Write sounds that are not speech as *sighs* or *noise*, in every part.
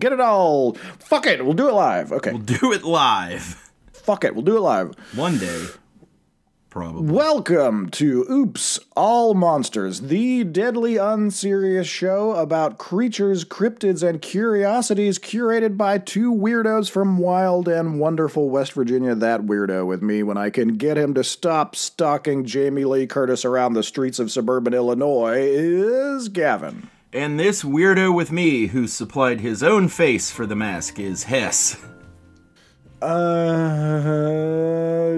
get it all. Fuck it, we'll do it live. Okay, We'll do it live fuck it, we'll do it live. one day, probably. Welcome to Oops All Monsters, the deadly unserious show about creatures, cryptids, and curiosities curated by two weirdos from wild and wonderful West Virginia. That weirdo with me when I can get him to stop stalking Jamie Lee Curtis around the streets of suburban Illinois is Gavin. And this weirdo with me, who supplied his own face for the mask, is Hess. Uh,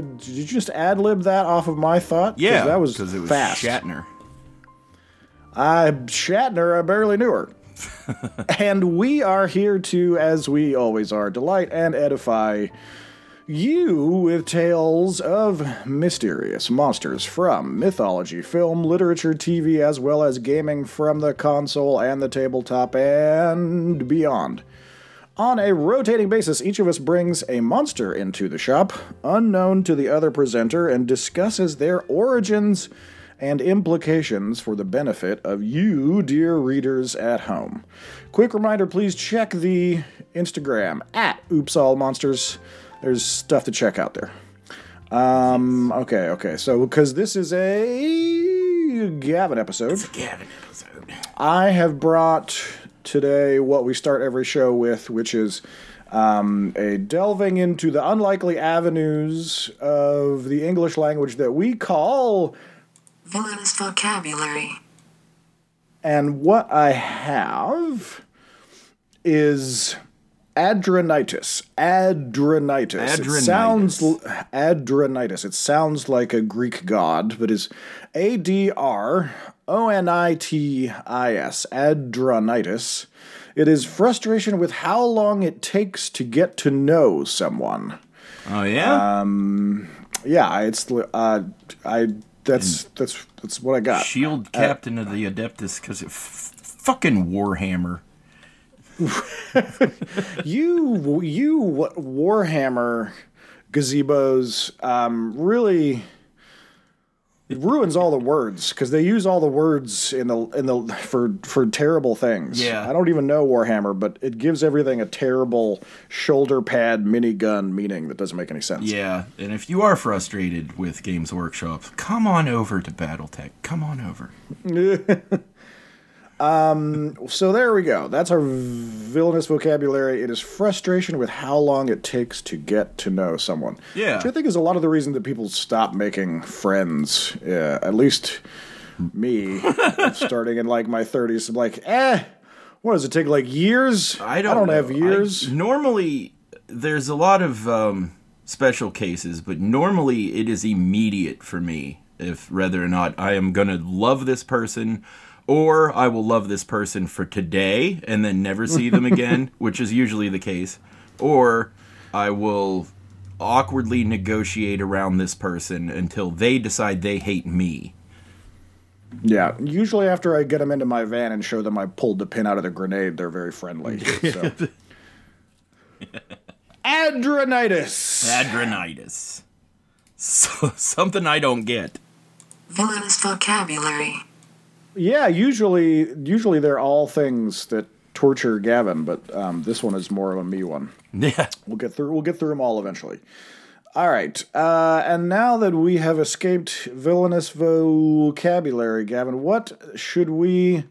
did you just ad lib that off of my thought? Yeah, that was because it was fast. Shatner. I Shatner, I barely knew her. *laughs* and we are here to, as we always are, delight and edify you with tales of mysterious monsters from mythology, film, literature, TV, as well as gaming from the console and the tabletop and beyond. On a rotating basis, each of us brings a monster into the shop, unknown to the other presenter, and discusses their origins and implications for the benefit of you, dear readers at home. Quick reminder please check the Instagram at Oops All Monsters. There's stuff to check out there. Um, okay, okay. So, because this is a Gavin episode. It's a Gavin episode. I have brought today what we start every show with, which is um, a delving into the unlikely avenues of the English language that we call. Villainous vocabulary. And what I have is adronitis. Adronitis. It sounds l- adronitis. It sounds like a Greek god, but is A D R O N I T I S. Adronitis. It is frustration with how long it takes to get to know someone. Oh yeah. Um, Yeah, it's uh, I. That's that's that's what I got. Shield captain of the Adeptus, because it f- fucking Warhammer. *laughs* you you Warhammer gazebos um, really ruins all the words because they use all the words in the in the for for terrible things. Yeah. I don't even know Warhammer, but it gives everything a terrible shoulder pad minigun meaning that doesn't make any sense. Yeah, and if you are frustrated with Games Workshop, come on over to BattleTech. Come on over. *laughs* So there we go. That's our villainous vocabulary. It is frustration with how long it takes to get to know someone. Yeah. Which I think is a lot of the reason that people stop making friends. Yeah, at least me, *laughs* starting in like my 30s. I'm like, eh, what does it take? Like years? I don't. have years. I- normally, there's a lot of um, special cases, but normally it is immediate for me. If whether or not I am gonna love this person, or I will love this person for today and then never see them *laughs* again, which is usually the case, or I will awkwardly negotiate around this person until they decide they hate me. yeah. Usually after I get them into my van and show them I pulled the pin out of the grenade, they're very friendly. *laughs* So. Adronitis. Adronitis. So, something I don't get. Villainous vocabulary. Yeah, usually usually they're all things that torture Gavin, but um, this one is more of a me one. *laughs* Yeah. We'll get through. We'll get through them all eventually. All right, uh, and now that we have escaped villainous vocabulary, Gavin, what should we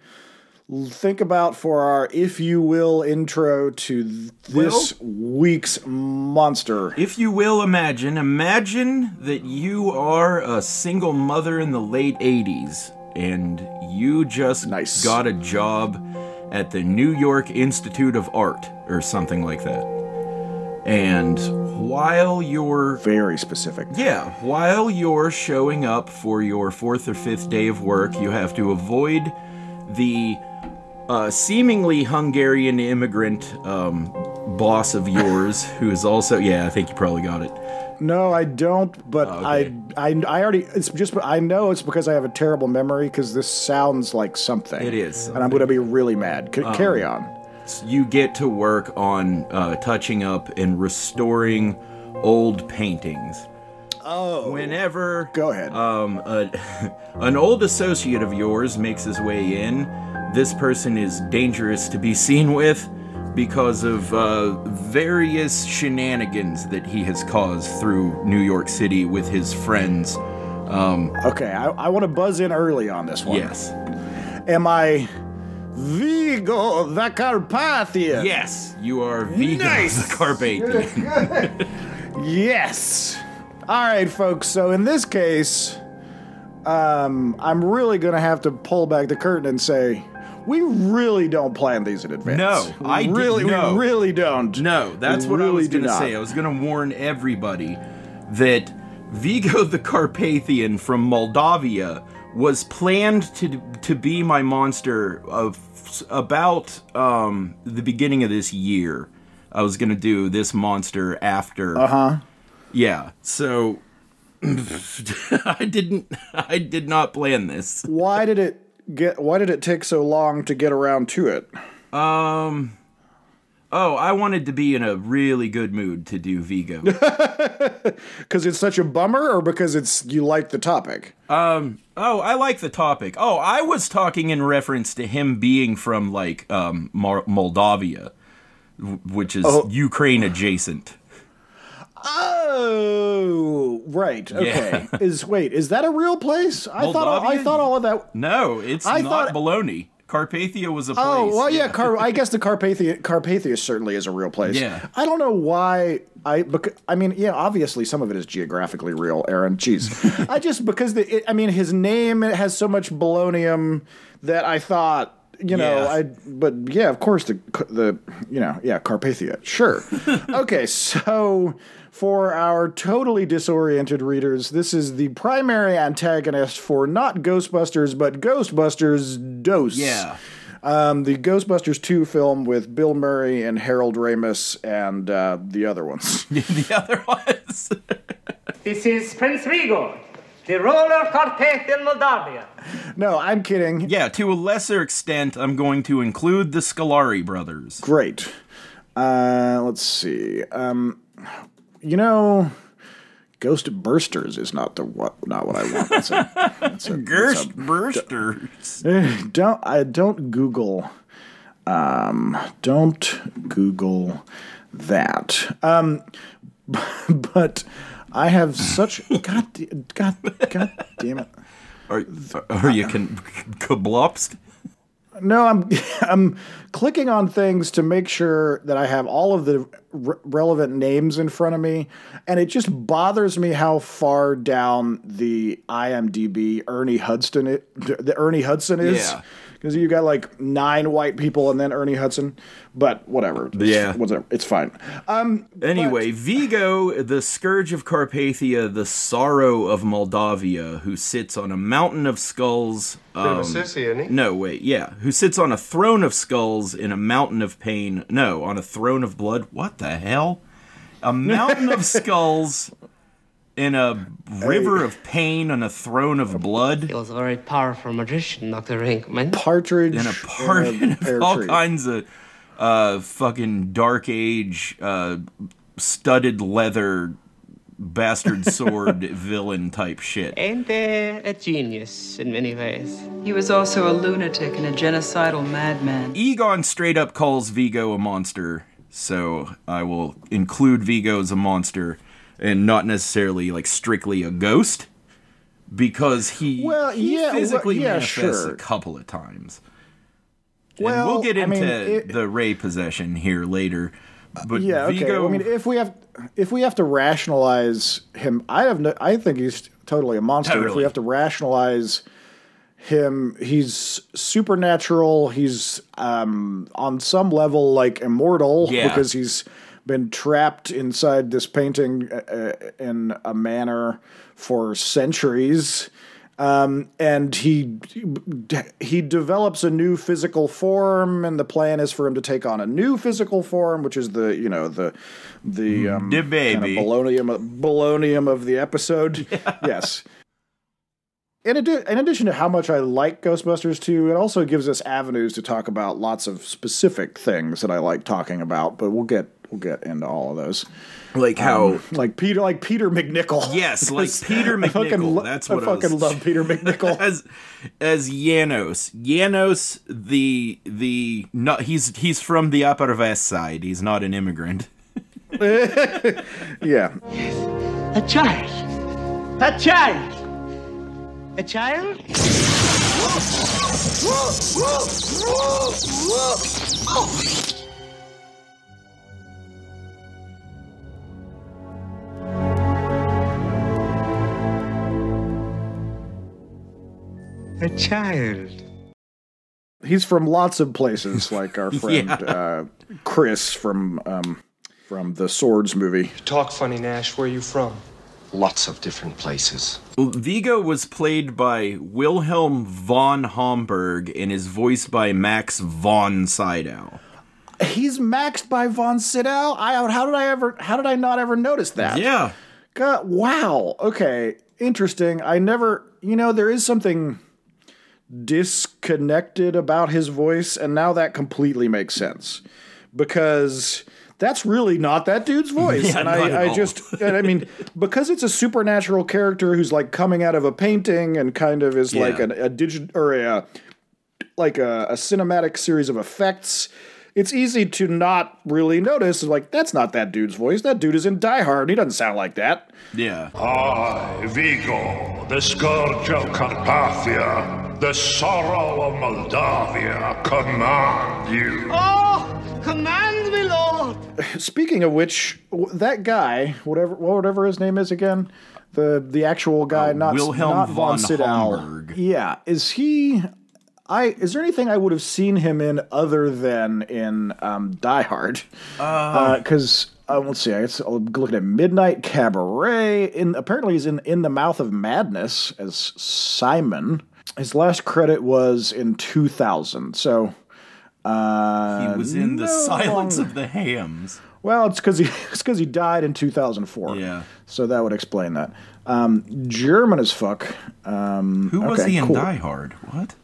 think about for our, if you will, intro to th- this week's monster? If you will imagine, imagine that you are a single mother in the late 80s and you just Nice. got a job at the New York Institute of Art or something like that. And while you're Very specific. yeah, while you're showing up for your fourth or fifth day of work, you have to avoid the uh, seemingly Hungarian immigrant um, boss of yours, who is also yeah, I think you probably got it. No, I don't. But okay. I, I, I already. It's just. I know it's because I have a terrible memory. Because this sounds like something. It is and I'm going to be really mad. C- carry on. You get to work on uh, touching up and restoring old paintings. Oh. Whenever Go ahead. um, a, *laughs* an old associate of yours makes his way in. This person is dangerous to be seen with, because of uh, various shenanigans that he has caused through New York City with his friends. Okay, I, I want to buzz in early on this one. Yes. Am I Vigo the Carpathian? Yes, you are Vigo Nice. the *laughs* Carpathian. Yes. All right, folks. So in this case, um, I'm really going to have to pull back the curtain and say we really don't plan these in advance. No, We I did- really, no. we really don't. No, that's We what I was going to say. I was going to warn everybody that Vigo the Carpathian from Moldavia was planned to to be my monster of about um, the beginning of this year. I was going to do this monster after. Uh Uh-huh. huh. Yeah. So *laughs* I didn't. *laughs* I did not plan this. Why did it get? Why did it take so long to get around to it? Um. Oh, I wanted to be in a really good mood to do Vigo. *laughs* Because it's such a bummer, or because it's you like the topic? Um. Oh, I like the topic. Oh, I was talking in reference to him being from like um, Mar- Moldavia, which is Oh. Ukraine adjacent. Oh, right. Okay. *laughs* Is wait, is that a real place? I thought all, I thought all of that. No, it's I not thought- baloney. Carpathia was a place. Oh well, yeah. Car- I *laughs* guess the Carpathia Carpathia certainly is a real place. Yeah. I don't know why. I bec- I mean, yeah. Obviously, some of it is geographically real, Aaron. Jeez. *laughs* I just because the it, I mean his name has so much balonium that I thought you know Yeah. I. But yeah, of course the the you know yeah Carpathia. Sure. okay, so. For our totally disoriented readers, this is the primary antagonist for not Ghostbusters, but Ghostbusters Dose. Yeah. Um, the Ghostbusters 2 film with Bill Murray and Harold Ramis and uh, the other ones. *laughs* the other ones. *laughs* This is Prince Vigo, the ruler of Carpathian Moldavia. no, I'm kidding. yeah, to a lesser extent, I'm going to include the Scoleri brothers. Great. Uh, let's see. Um, you know, Ghost Bursters is not the what not what I want. That's a, that's a, that's Gerst Bursters. a- don't I don't Google. Um, don't Google that. Um, *laughs* but I have such God, God, God damn it. Are, are you can *laughs* kablopst? No, I'm *laughs* I'm clicking on things to make sure that I have all of the re- relevant names in front of me, and it just bothers me how far down the IMDb Ernie Hudson it, the Ernie Hudson is. Yeah. Because you got like nine white people and then Ernie Hudson, but whatever. It's- Yeah. whatever. It's fine. Um, Anyway, Vigo, the scourge of Carpathia, the sorrow of Moldavia, who sits on a mountain of skulls. Um, sissy, isn't he? no, wait, yeah, who sits on a throne of skulls in a mountain of pain. No, on a throne of blood. What the hell? A *laughs* mountain of skulls in a river of pain on a throne of blood. He was a very powerful magician, Dr. Rinkman. partridge in a part in a *laughs* pear all tree. kinds of uh, fucking dark age uh, studded leather bastard *laughs* sword villain type shit. And uh, a genius in many ways. He was also a lunatic and a genocidal madman. Egon straight up calls Vigo a monster, so I will include Vigo as a monster and not necessarily like strictly a ghost because he, Well, he yeah, well, physically yeah, manifests sure. a couple of times. and Well, we'll get I into mean, it- the Ray possession here later. But Yeah, okay. I mean, if we have if we have to rationalize him, I have no, I think he's totally a monster. If we have to rationalize him, he's supernatural. He's um, on some level like immortal Yeah. because he's been trapped inside this painting uh, uh, in a manner for centuries. Um, and he he develops a new physical form, and the plan is for him to take on a new physical form, which is the you know the the um, The kind of baby. balonium balonium of the episode. *laughs* Yes. In, addi- in addition to how much I like Ghostbusters 2, it also gives us avenues to talk about lots of specific things that I like talking about. But we'll get we'll get into all of those. Like how um, Like Peter, like Peter MacNicol. Yes, like *laughs* Peter MacNicol. lo- That's what I I fucking was- love Peter *laughs* MacNicol. as as Janosz. Janosz, the the no, he's he's from the Upper West Side. He's not an immigrant. *laughs* yeah, Yes, A child. A child. A child? Child. he's from lots of places, *laughs* like our friend Yeah. uh, Chris from um, from the Swords movie. Talk funny, Nash. Where are you from? Lots of different places. Vigo was played by Wilhelm von Homburg and is voiced by Max von Sydow. He's maxed by Von Sydow. I how did I ever how did I not ever notice that? Yeah. God, wow. Okay. Interesting. I never, you know, there is something disconnected about his voice, and now that completely makes sense because that's really not that dude's *laughs* voice. Yeah, and I, I just, and I mean, *laughs* because it's a supernatural character who's like coming out of a painting and kind of is like an, a digit or a, like a, a cinematic series of effects. It's easy to not really notice. Like that's not that dude's voice. That dude is in Die Hard. He doesn't sound like that. Yeah. I, Vigo, the scourge of Carpathia, the sorrow of Moldavia, command you. Oh, command me, Lord. *laughs* Speaking of which, that guy, whatever whatever his name is again, the the actual guy, Uh, not Wilhelm not von Sydow. Homburg. Yeah, is he? I is there anything I would have seen him in other than in um, Die Hard? Because uh, let's see, I guess I'm looking at Midnight Cabaret. In apparently he's in In the Mouth of Madness as Simon. His last credit was in 2000. So. Uh, He was in The Silence longer- of the Hams. well, it's because he *laughs* it's because he died in 2004. Yeah. So that would explain that. Um, German as fuck. Um, Who was okay, he in cool. Die Hard? What?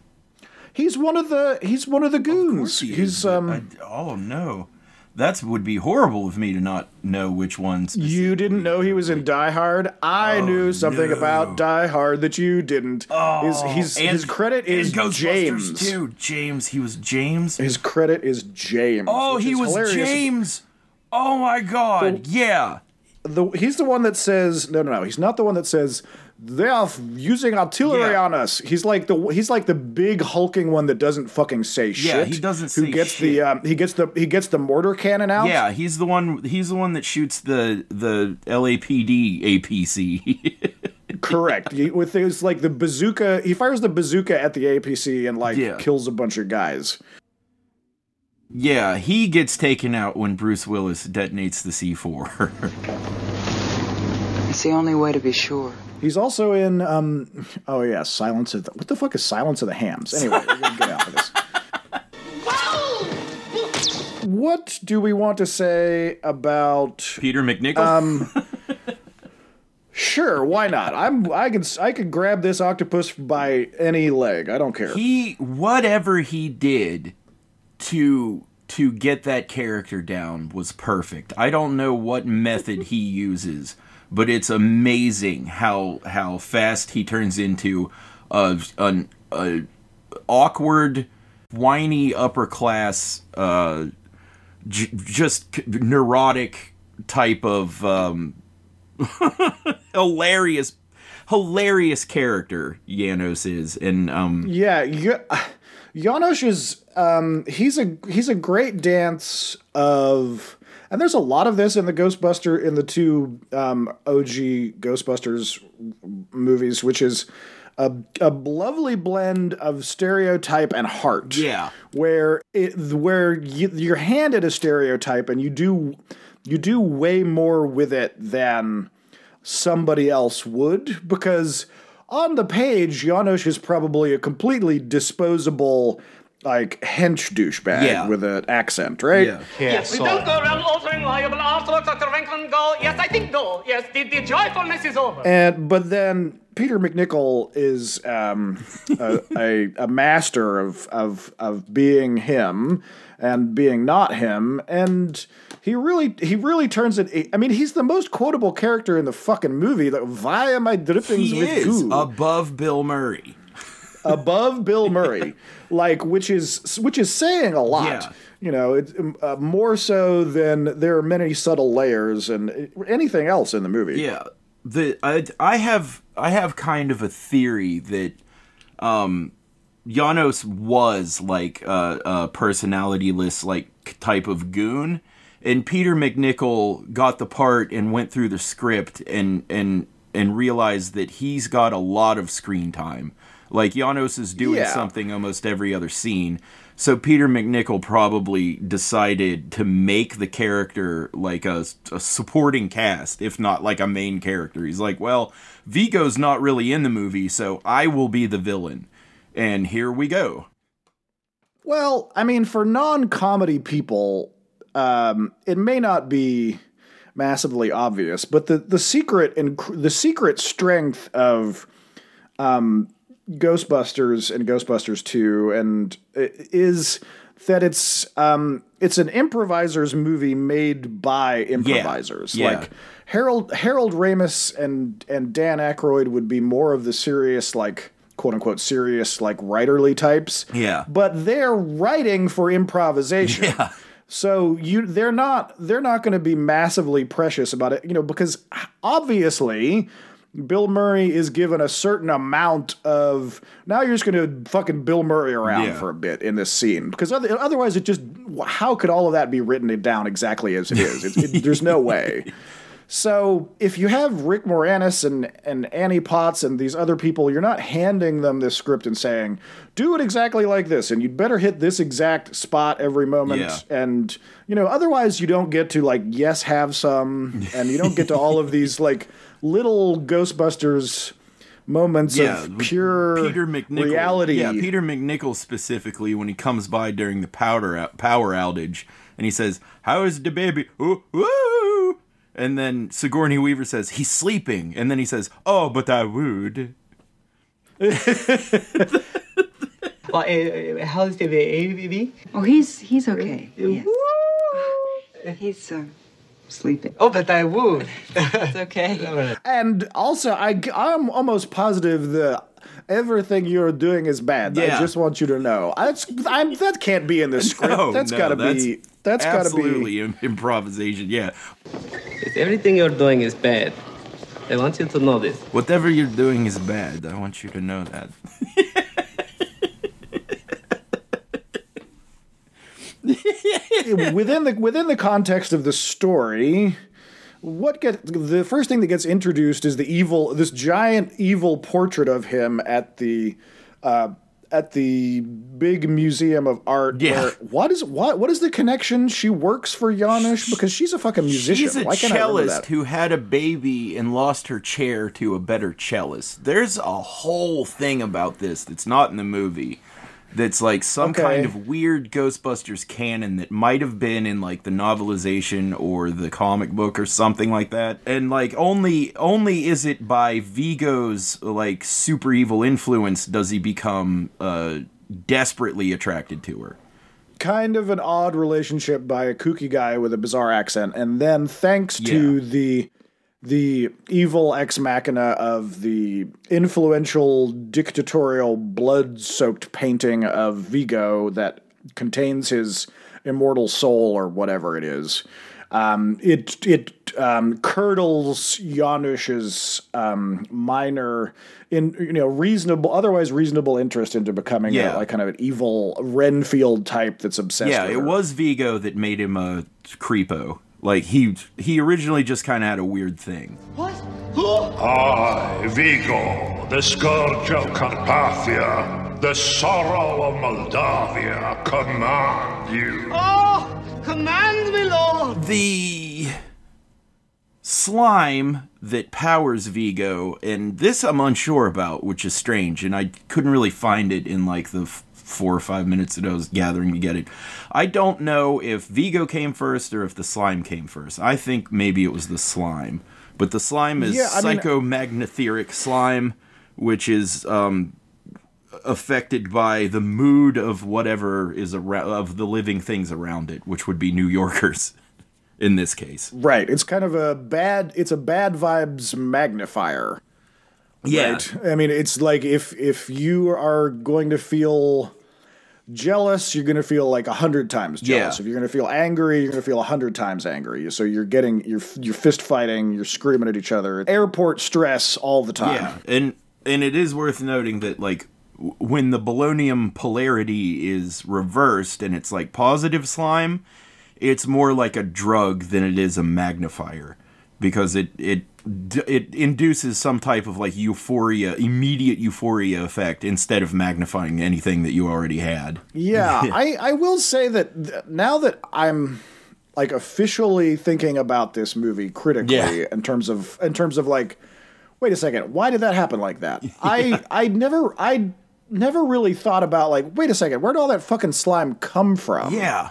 He's one of the he's one of the goons. He he's is, um. I- oh no, that would be horrible of me to not know which ones. you didn't know he was in Die Hard. I knew something Oh, no. about Die Hard that you didn't. his he's, his credit is and James. too. James, he was James. His credit is James. Oh, he was hilarious. James. Oh my God, yeah. The, he's the one that says no, no, no. He's not the one that says they are using artillery Yeah. on us. He's like the he's like the big hulking one that doesn't fucking say shit. Yeah, he doesn't Who say gets the um, he gets the he gets the mortar cannon out. Yeah, he's the one. He's the one that shoots the the LAPD APC. *laughs* correct. He- with his like the bazooka, he fires the bazooka at the APC and like Yeah. kills a bunch of guys. yeah, he gets taken out when Bruce Willis detonates the C4. *laughs* It's the only way to be sure. He's also in um oh yeah, Silence of the what the fuck is Silence of the Hams? Anyway, we're gonna get out of this. What do we want to say about Peter MacNicol. Um, Sure, why not? I'm I can I can grab this octopus by any leg. I don't care. he whatever he did to to get that character down was perfect. I don't know what method he uses, but it's amazing how how fast he turns into a an a awkward, whiny upper class, uh, j- just neurotic type of um, *laughs* hilarious, hilarious character Janosz is, and um, Yeah, y- Janosz is um he's a he's a great dance of and there's a lot of this in the Ghostbuster in the two um OG Ghostbusters movies which is a, a lovely blend of stereotype and heart. Yeah. Where it where you, you're handed a stereotype and you do you do way more with it than somebody else would because on the page Janosz is probably a completely disposable like hench douchebag Yeah. with an accent, right? yeah. Yes, we don't go around altering liable artwork, Dr. Rankin. Go. Yes, I think no. Yes, the, the joyfulness is over. And but then Peter MacNicol is um, a, a, a master of, of of being him and being not him, and He really, he really turns it. I mean, he's the most quotable character in the fucking movie. Like, why am I drippings He with is goo? above Bill Murray. Above Bill Murray, like which is which is saying a lot. Yeah. You know, it's uh, more so than there are many subtle layers and anything else in the movie. Yeah, the I, I have I have kind of a theory that um Janosz was like a, a personalityless like type of goon, and Peter MacNicol got the part and went through the script and and and realized that he's got a lot of screen time. Like Janosz is doing Yeah. something almost every other scene. So Peter MacNicol probably decided to make the character like a, a supporting cast, if not like a main character. He's like, well, Vigo's not really in the movie, so I will be the villain. And here we go. Well, I mean, for non-comedy people, um, it may not be massively obvious, but the the secret and the secret strength of um, Ghostbusters and Ghostbusters Two, and is that it's um, it's an improvisers movie made by improvisers. Yeah. Like Harold Harold Ramis and and Dan Aykroyd would be more of the serious like quote unquote serious like writerly types Yeah. but they're writing for improvisation. Yeah. So you they're not they're not going to be massively precious about it, you know, because obviously Bill Murray is given a certain amount of now you're just going to fucking Bill Murray around Yeah. for a bit in this scene because other, otherwise it just how could all of that be written down exactly as it is? It, it, *laughs* there's no way. So if you have Rick Moranis and, and Annie Potts and these other people, you're not handing them this script and saying, do it exactly like this, and you'd better hit this exact spot every moment. Yeah. And, you know, otherwise you don't get to like, yes, have some, and you don't get to all of these like little Ghostbusters moments of pure Peter MacNicol. reality. Yeah, Peter MacNicol specifically when he comes by during the powder out, power outage and he says, "How is the baby?" Ooh, ooh. And then Sigourney Weaver says, "He's sleeping." And then he says, "Oh, but I would." *laughs* Well, uh, how's the baby? Oh, he's he's okay. Yes. He's uh, sleeping. Oh, but I would. It's okay. *laughs* And also, I, I'm almost positive that everything you're doing is bad. I just want you to know. That's, I'm, that can't be in the *laughs* script. No, that's no, got to that's be. That's got to be. Absolutely improvisation. Yeah, If everything you're doing is bad, I want you to know this. whatever you're doing is bad. I want you to know that. *laughs* *laughs* within the within the context of the story. What get the first thing that gets introduced is the evil, this giant evil portrait of him at the. Uh, at the big museum of art. Yeah. where- what is what? What is the connection? She works for Janosz because she's a fucking musician. She's a Why can't I remember cellist who had a baby and lost her chair to a better cellist. There's a whole thing about this that's not in the movie. That's like some Okay. kind of weird Ghostbusters canon that might have been in like the novelization or the comic book or something like that. And like only only is it by Vigo's like super evil influence does he become uh desperately attracted to her. kind of an odd relationship by a kooky guy with a bizarre accent, and then thanks to the the evil ex machina of the influential dictatorial blood-soaked painting of Vigo that contains his immortal soul or whatever it is. Um, it it um, curdles Janosz's um, minor, in you know reasonable, otherwise reasonable interest into becoming Yeah. a, like kind of an evil Renfield type that's obsessed. Yeah, with it was Vigo that made him a creepo. Like he he originally just kind of had a weird thing. What? I, Vigo, the scourge of Carpathia, the sorrow of Moldavia, command you. Oh, command me, Lord. The slime that powers Vigo, and this I'm unsure about, which is strange, and I couldn't really find it in like the f- four or five minutes that I was gathering to get it. I don't know if Vigo came first or if the slime came first. I think maybe it was the slime, but the slime is Yeah, I mean- psychomagnotheric slime, which is um, affected by the mood of whatever is around of the living things around it, which would be New Yorkers. *laughs* in this case. Right. It's kind of a bad. It's a bad vibes magnifier. Yeah. Right? I mean, it's like if if you are going to feel jealous, you're going to feel like a hundred times jealous. Yeah. If you're going to feel angry, you're going to feel a hundred times angry. So you're getting you're you're fist fighting, you're screaming at each other. Airport stress all the time. Yeah, and and it is worth noting that like when the bolonium polarity is reversed and it's like positive slime, it's more like a drug than it is a magnifier because it it d- it induces some type of like euphoria, immediate euphoria effect instead of magnifying anything that you already had. Yeah, *laughs* I, I will say that th- now that I'm like officially thinking about this movie critically Yeah. in terms of in terms of like, wait a second, why did that happen like that? *laughs* I I never I never really thought about like, wait a second, where'd all that fucking slime come from? Yeah.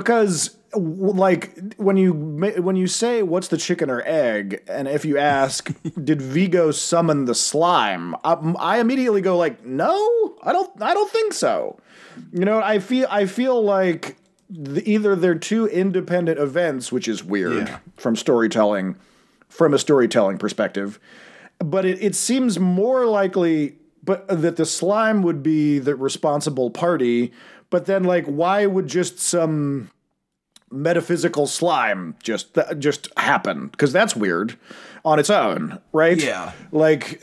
Because like when you when you say what's the chicken or egg? and if you ask *laughs* did vigo summon the slime? I, I immediately go like no i don't i don't think so. You know i feel i feel like the, either they're two independent events which is weird Yeah. from storytelling from a storytelling perspective but it, it seems more likely but that the slime would be the responsible party but then like why would just some metaphysical slime just th- just happen because that's weird on its own right Yeah. like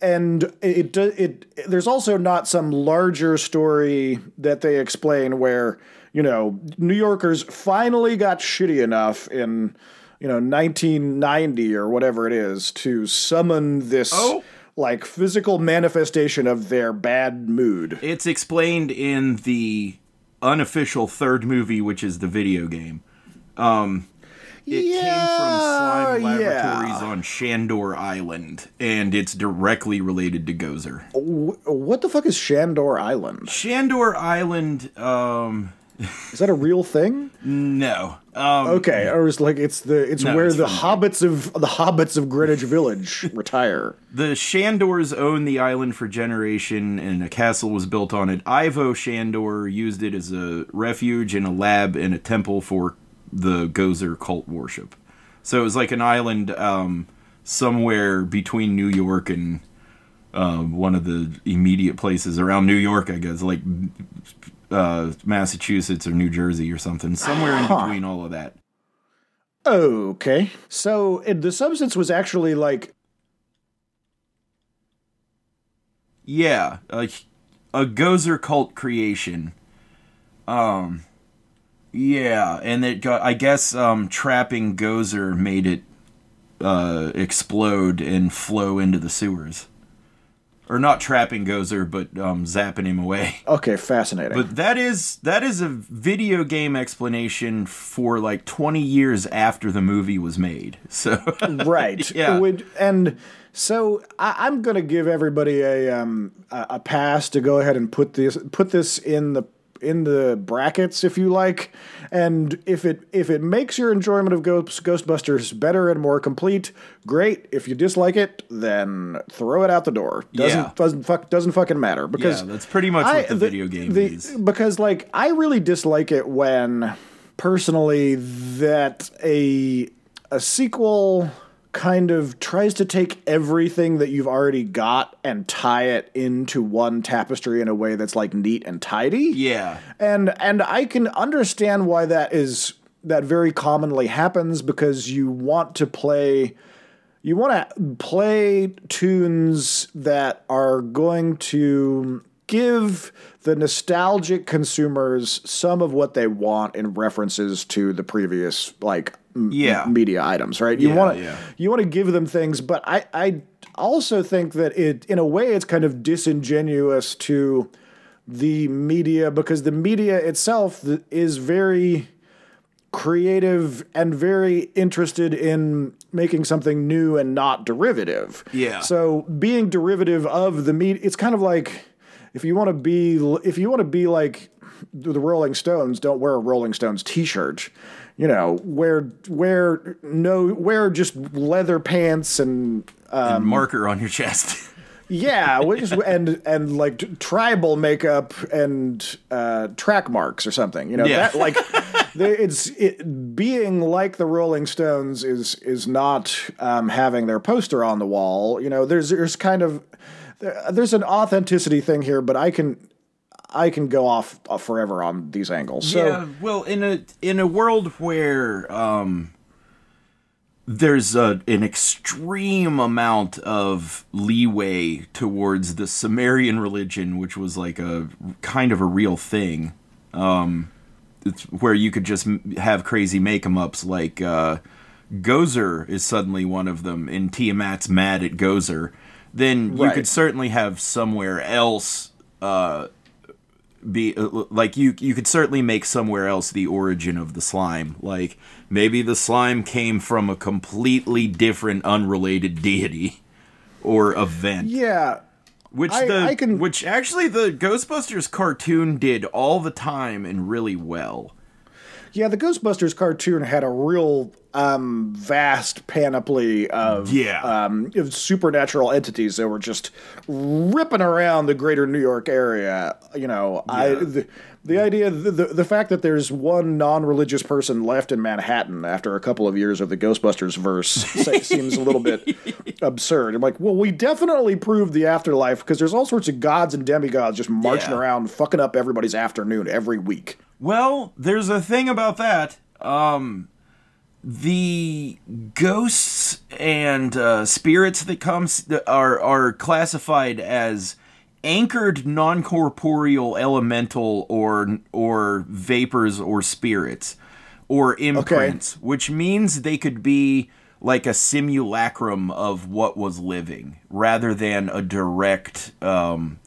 and it, do- it there's also not some larger story that they explain where you know new yorkers finally got shitty enough in you know 1990 or whatever it is to summon this Oh. Like physical manifestation of their bad mood It's explained in the unofficial third movie, which is the video game. Um, it came from Slime Laboratories yeah. on Shandor Island, and it's directly related to Gozer. What the fuck is shandor island Shandor Island, um, is that a real thing *laughs* no. Um, Okay, or it's like it's the it's No, where it's the hobbits of the hobbits of Greenwich Village *laughs* retire. The Shandors owned the island for generation, and a castle was built on it. Ivo Shandor used it as a refuge and a lab and a temple for the Gozer cult worship. So it was like an island um, somewhere between New York and uh, one of the immediate places around New York, I guess, like uh, Massachusetts or New Jersey or something, somewhere in between all of that. Okay, so it, the substance was actually like Yeah, a, a Gozer cult creation. Um, yeah, and it got. I guess um, trapping Gozer made it uh, explode and flow into the sewers, or not trapping Gozer, but um, zapping him away. *laughs* okay, fascinating. But that is that is a video game explanation for like twenty years after the movie was made. *laughs* So right, *laughs* Yeah. Would- and so I, I'm gonna give everybody a um a, a pass to go ahead and put this put this in the in the brackets if you like and if it if it makes your enjoyment of Ghost, ghostbusters better and more complete great if you dislike it then throw it out the door doesn't Yeah. doesn't fuck doesn't fucking matter because yeah, that's pretty much what the, video game the- is. because like I really dislike it when personally that a a sequel kind of tries to take everything that you've already got and tie it into one tapestry in a way that's like neat and tidy. Yeah. And and I can understand why that is that very commonly happens because you want to play you want to play tunes that are going to give the nostalgic consumers some of what they want in references to the previous like m- Yeah. media items right you Yeah, want to yeah. you want to give them things but i i also think that it in a way it's kind of disingenuous to the media because the media itself is very creative and very interested in making something new and not derivative. Yeah. So being derivative of the media, it's kind of like if you want to be if you want to be like the Rolling Stones, don't wear a Rolling Stones T-shirt. You know, wear wear no wear just leather pants and and marker on your chest. *laughs* yeah, we just, and and like tribal makeup and uh, track marks or something. You know, Yeah. that like *laughs* they, it's it, being like the Rolling Stones is is not um, having their poster on the wall. You know, there's there's kind of there, there's an authenticity thing here, but I can I can go off, off forever on these angles. So yeah, well, in a in a world where um, there's a, an extreme amount of leeway towards the Sumerian religion, which was like a kind of a real thing, um, it's where you could just have crazy make 'em ups like uh, Gozer is suddenly one of them, and Tiamat's mad at Gozer. Then you Right. could certainly have somewhere else uh, be uh, like you you could certainly make somewhere else the origin of the slime. Like maybe the slime came from a completely different unrelated *laughs* deity or event. Yeah, which I- the I can- which actually the ghostbusters cartoon did all the time and really well yeah, the Ghostbusters cartoon had a real um, vast panoply of Yeah. um, of supernatural entities that were just ripping around the greater New York area. You know, I the, the idea the, the the fact that there's one non-religious person left in Manhattan after a couple of years of the Ghostbusters verse seems a little bit *laughs* absurd. I'm like, well, we definitely proved the afterlife because there's all sorts of gods and demigods just marching Yeah. around fucking up everybody's afternoon every week. Well, there's a thing about that. Um, the ghosts and uh, spirits that comes are are classified as anchored non-corporeal elemental or or vapors or spirits or imprints, which means they could be like a simulacrum of what was living rather than a direct um,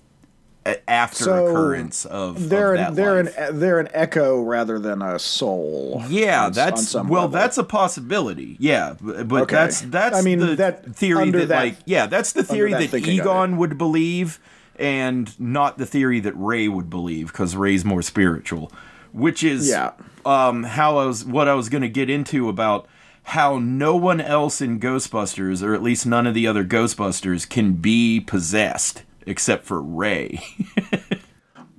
after So, occurrence of They're of an, they're life. an they're an echo rather than a soul. Yeah, on on that's some well, level. that's a possibility. Yeah, but Okay. that's that's I mean, the that- theory that, that- like yeah, that's the theory that that, Egon would believe, and not the theory that Ray would believe because Ray's more spiritual, which is Yeah. um how I was what I was going to get into about how no one else in Ghostbusters, or at least none of the other Ghostbusters, can be possessed except for Ray. *laughs*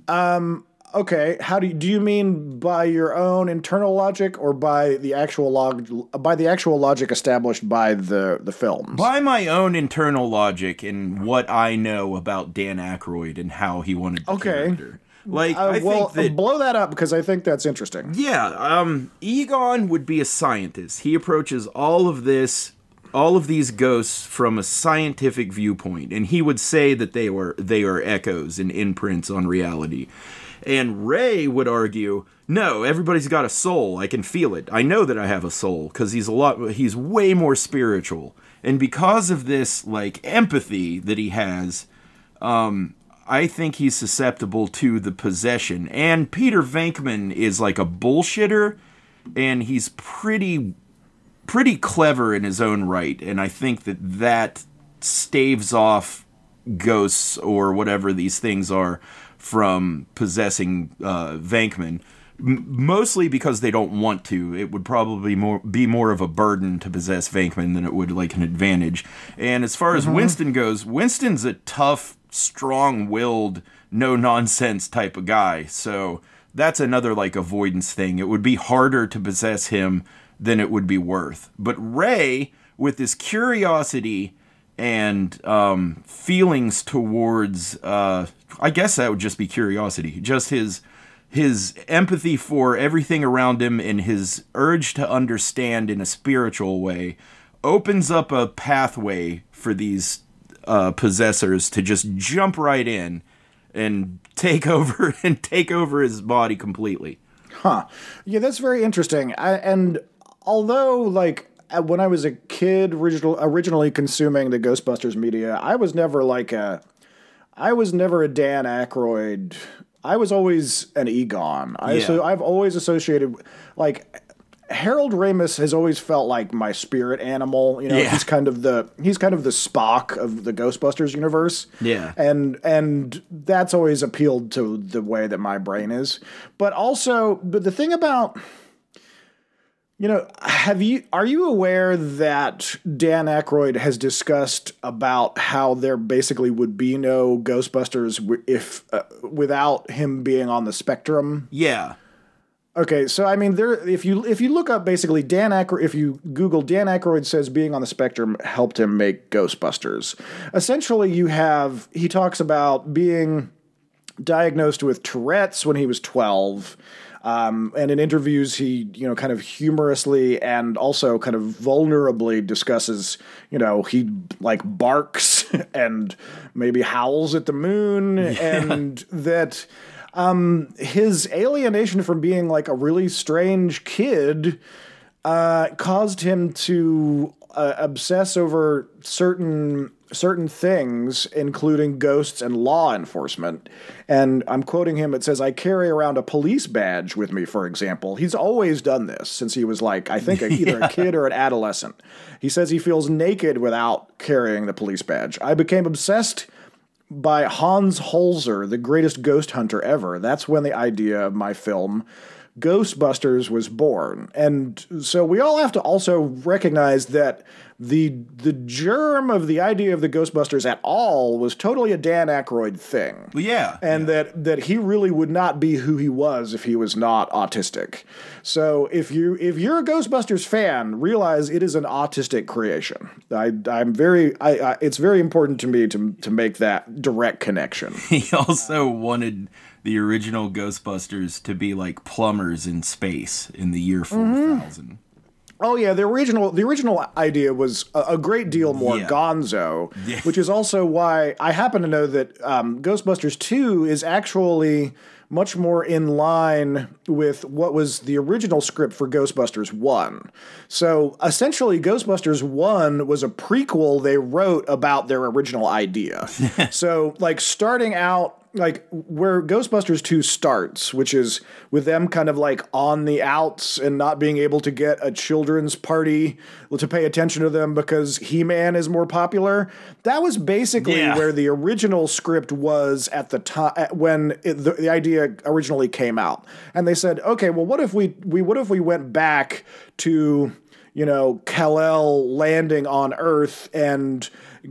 Um. Okay, how do you, do you mean by your own internal logic or by the actual log by the actual logic established by the the films? By my own internal logic and what I know about Dan Aykroyd and how he wanted the Okay. character. Like Uh, I well, think that blow that up because I think that's interesting. yeah, um Egon would be a scientist. He approaches all of this all of these ghosts from a scientific viewpoint and he would say that they were they are echoes and imprints on reality. And Ray would argue, no, everybody's got a soul. I can feel it. I know that I have a soul because he's a lot. He's way more spiritual, and because of this, like empathy that he has, um, I think he's susceptible to the possession. And Peter Venkman is like a bullshitter, and he's pretty, pretty clever in his own right. And I think that that staves off ghosts or whatever these things are from possessing uh, Venkman. M- mostly because they don't want to. It would probably more be more of a burden to possess Venkman than it would like an advantage. And as far as Winston goes, Winston's a tough, strong-willed, no nonsense type of guy. So that's another like avoidance thing. It would be harder to possess him than it would be worth. But Ray, with his curiosity and um, feelings towards, uh, I guess that would just be curiosity, just his his empathy for everything around him and his urge to understand in a spiritual way opens up a pathway for these uh, possessors to just jump right in and take *laughs* over and take over his body completely. Huh. Yeah, that's very interesting. I, and although, like, when I was a kid, original, originally consuming the Ghostbusters media, I was never like a, I was never a Dan Aykroyd. I was always an Egon. I Yeah. so I've always associated like Harold Ramis has always felt like my spirit animal. You know, Yeah. he's kind of the he's kind of the Spock of the Ghostbusters universe. Yeah. and and that's always appealed to the way that my brain is. But also, but the thing about you know, have you are you aware that Dan Aykroyd has discussed about how there basically would be no Ghostbusters if uh, without him being on the spectrum? Yeah. Okay, so I mean, there. If you if you look up basically Dan Aykroyd, if you Google Dan Aykroyd says being on the spectrum helped him make Ghostbusters. Essentially, you have he talks about being diagnosed with Tourette's when he was twelve. Um, and in interviews, he, you know, kind of humorously and also kind of vulnerably discusses, you know, he like barks *laughs* and maybe howls at the moon, *laughs* and that um, his alienation from being like a really strange kid uh, caused him to uh, obsess over certain certain things, including ghosts and law enforcement. And I'm quoting him. It says, "I carry around a police badge with me." For example, he's always done this since he was like, I think, *laughs* either a kid or an adolescent. He says he feels naked without carrying the police badge. I became obsessed by Hans Holzer, the greatest ghost hunter ever. That's when the idea of my film Ghostbusters was born. And so we all have to also recognize that the the germ of the idea of the Ghostbusters at all was totally a Dan Aykroyd thing. Well, yeah. And that that he really would not be who he was if he was not autistic. So if you if you're a Ghostbusters fan, realize it is an autistic creation. I I'm very I, I it's very important to me to to make that direct connection. *laughs* He also wanted the original Ghostbusters to be like plumbers in space in the year Mm-hmm. 4000. Oh yeah, the original the original idea was a, a great deal more Yeah. gonzo, which is also why I happen to know that um, Ghostbusters Two is actually much more in line with what was the original script for Ghostbusters One. So essentially, Ghostbusters One was a prequel they wrote about their original idea. *laughs* so like starting out like where Ghostbusters 2 starts, which is with them kind of like on the outs and not being able to get a children's party to pay attention to them because He Man is more popular. That was basically Yeah. where the original script was at the time when it, the, the idea originally came out. And they said, okay, well, what if we, we what if we went back to you know, Kal-El landing on Earth and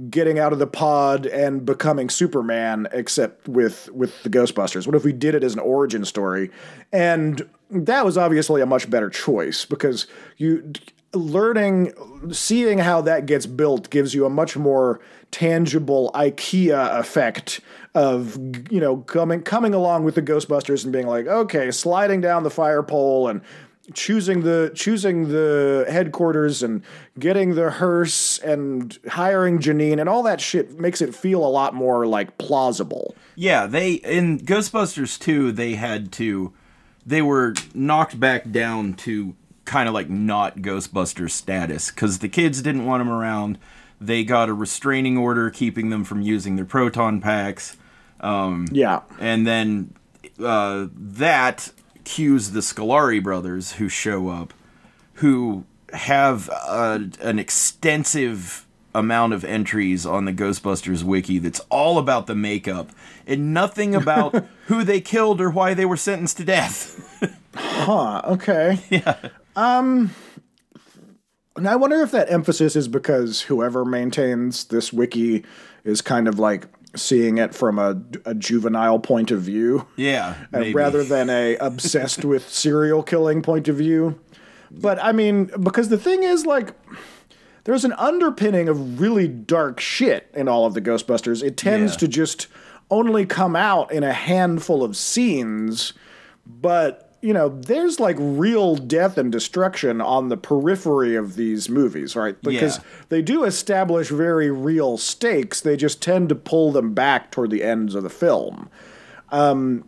getting out of the pod and becoming Superman, except with with the Ghostbusters. What if we did it as an origin story? And that was obviously a much better choice because you learning seeing how that gets built gives you a much more tangible IKEA effect of you know coming coming along with the Ghostbusters and being like okay sliding down the fire pole and choosing the choosing the headquarters and getting the hearse and hiring Janine and all that shit makes it feel a lot more like plausible. Yeah, they in Ghostbusters 2 they had to they were knocked back down to kind of like not Ghostbusters status cuz the kids didn't want them around. They got a restraining order keeping them from using their proton packs. Um Yeah. and then uh, that cues the Scoleri brothers who show up, who have uh, an extensive amount of entries on the Ghostbusters wiki that's all about the makeup and nothing about *laughs* who they killed or why they were sentenced to death. Huh, okay. *laughs* Yeah. Um and I wonder if that emphasis is because whoever maintains this wiki is kind of like seeing it from a, a juvenile point of view. yeah, *laughs* uh, maybe. rather than a obsessed with *laughs* serial killing point of view. But I mean, because the thing is, like, there's an underpinning of really dark shit in all of the Ghostbusters. It tends Yeah. to just only come out in a handful of scenes, but you know, there's like real death and destruction on the periphery of these movies, right? Because Yeah. they do establish very real stakes. They just tend to pull them back toward the ends of the film. Um,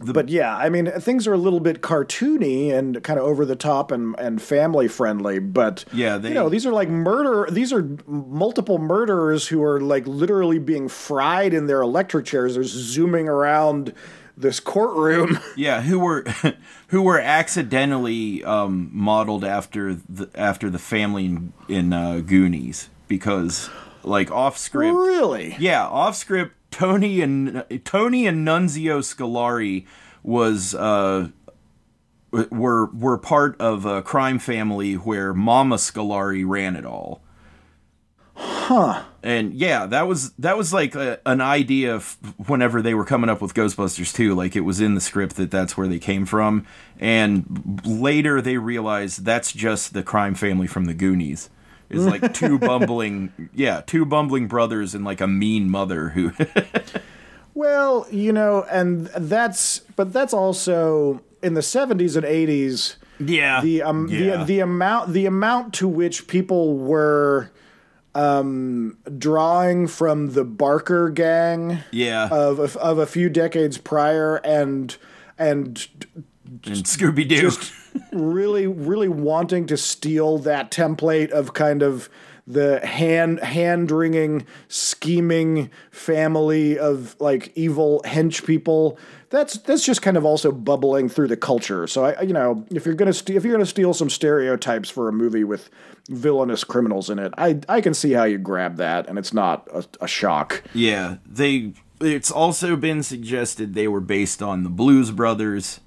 but yeah, I mean, things are a little bit cartoony and kind of over the top and, and family friendly. But Yeah, they- you know, these are like murder. These are multiple murderers who are like literally being fried in their electric chairs. They're zooming around this courtroom. *laughs* Yeah, who were *laughs* who were accidentally um, modeled after the after the family in, in uh, Goonies because like off script. really? Yeah, off script. Tony and Tony and Nunzio Scoleri was uh, were were part of a crime family where Mama Scoleri ran it all. Huh. And yeah, that was that was like a, an idea whenever they were coming up with Ghostbusters too. Like it was in the script that that's where they came from, and later they realized that's just the crime family from the Goonies. Is like *laughs* two bumbling, yeah, two bumbling brothers and like a mean mother who. *laughs* Well, you know, and that's but that's also in the 70s and 80s yeah, the um yeah. the the amount the amount to which people were um drawing from the Barker gang yeah, of of, of a few decades prior and and and Scooby Doo. really really wanting to steal that template of kind of the hand hand wringing scheming family of like evil hench people that's that's just kind of also bubbling through the culture so i you know if you're gonna st- if you're gonna steal some stereotypes for a movie with villainous criminals in it i i can see how you grab that and it's not a, a shock Yeah, they. It's also been suggested they were based on the Blues Brothers,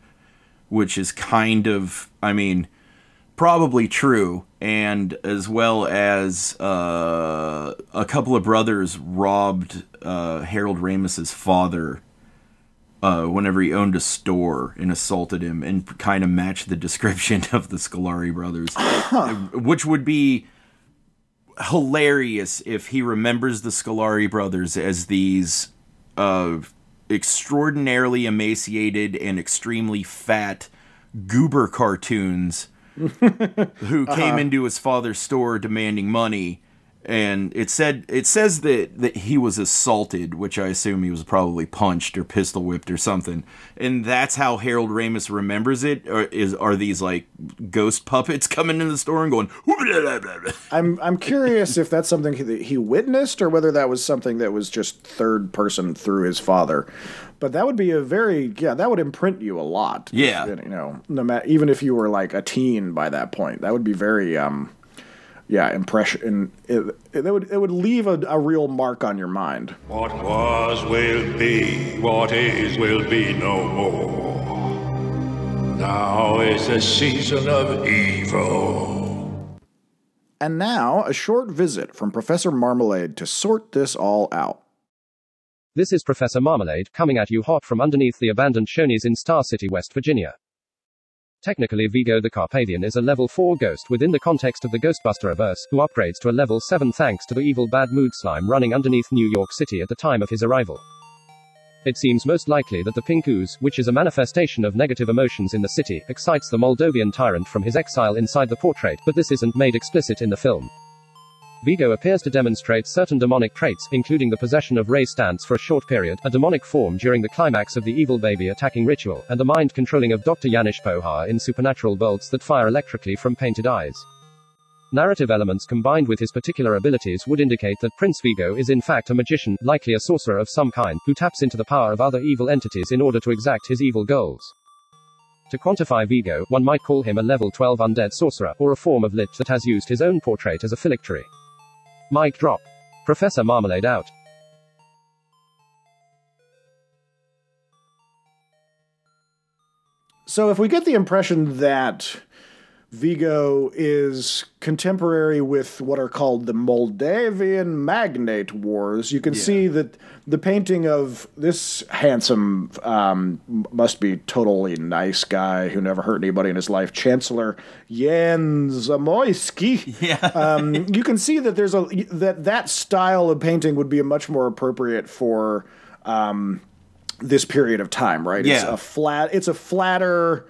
which is kind of, I mean, probably true, and as well as uh, a couple of brothers robbed uh, Harold Ramis's father. Uh, whenever he owned a store and assaulted him, and kind of matched the description *laughs* of the Scoleri brothers, which would be hilarious if he remembers the Scoleri brothers as these uh, extraordinarily emaciated and extremely fat goober cartoons *laughs* who came into his father's store demanding money and it said it says that that he was assaulted which i assume he was probably punched or pistol whipped or something. And that's how harold ramis remembers it or is are these like ghost puppets *laughs* coming in the store and going i'm i'm curious if that's something he, he witnessed or whether that was something that was just third person through his father. But that would be a very yeah that would imprint you a lot. Yeah. you know no matter even if you were like a teen by that point that would be very um yeah impression it, it, it would it would leave a, a real mark on your mind What was will be, what is will be no more. Now is the season of evil. and now a short visit from professor marmalade to sort this all out This is Professor Marmalade, coming at you hot from underneath the abandoned Shoney's in Star City, West Virginia. Technically, Vigo the Carpathian is a level 4 ghost within the context of the Ghostbuster verse, who upgrades to a level 7 thanks to the evil bad mood slime running underneath New York City at the time of his arrival. It seems most likely that the pink ooze, which is a manifestation of negative emotions in the city, excites the Moldovan tyrant from his exile inside the portrait, but this isn't made explicit in the film. Vigo appears to demonstrate certain demonic traits, including the possession of Ray Stantz for a short period, a demonic form during the climax of the evil baby attacking ritual, and the mind controlling of Dr. Janosz Poha in supernatural bolts that fire electrically from painted eyes. Narrative elements combined with his particular abilities would indicate that Prince Vigo is in fact a magician, likely a sorcerer of some kind, who taps into the power of other evil entities in order to exact his evil goals. To quantify Vigo, one might call him a level 12 undead sorcerer, or a form of lich that has used his own portrait as a phylactery. Mic drop. Professor Marmalade out. So if we get the impression that Vigo is contemporary with what are called the Moldavian Magnate Wars, you can see that the painting of this handsome, um, must be totally nice guy who never hurt anybody in his life, Chancellor Jan Zamoyski. *laughs* Yeah. um, you can see that there's a that that style of painting would be much more appropriate for um, this period of time, right? It's Yeah. a flat. It's a flatter,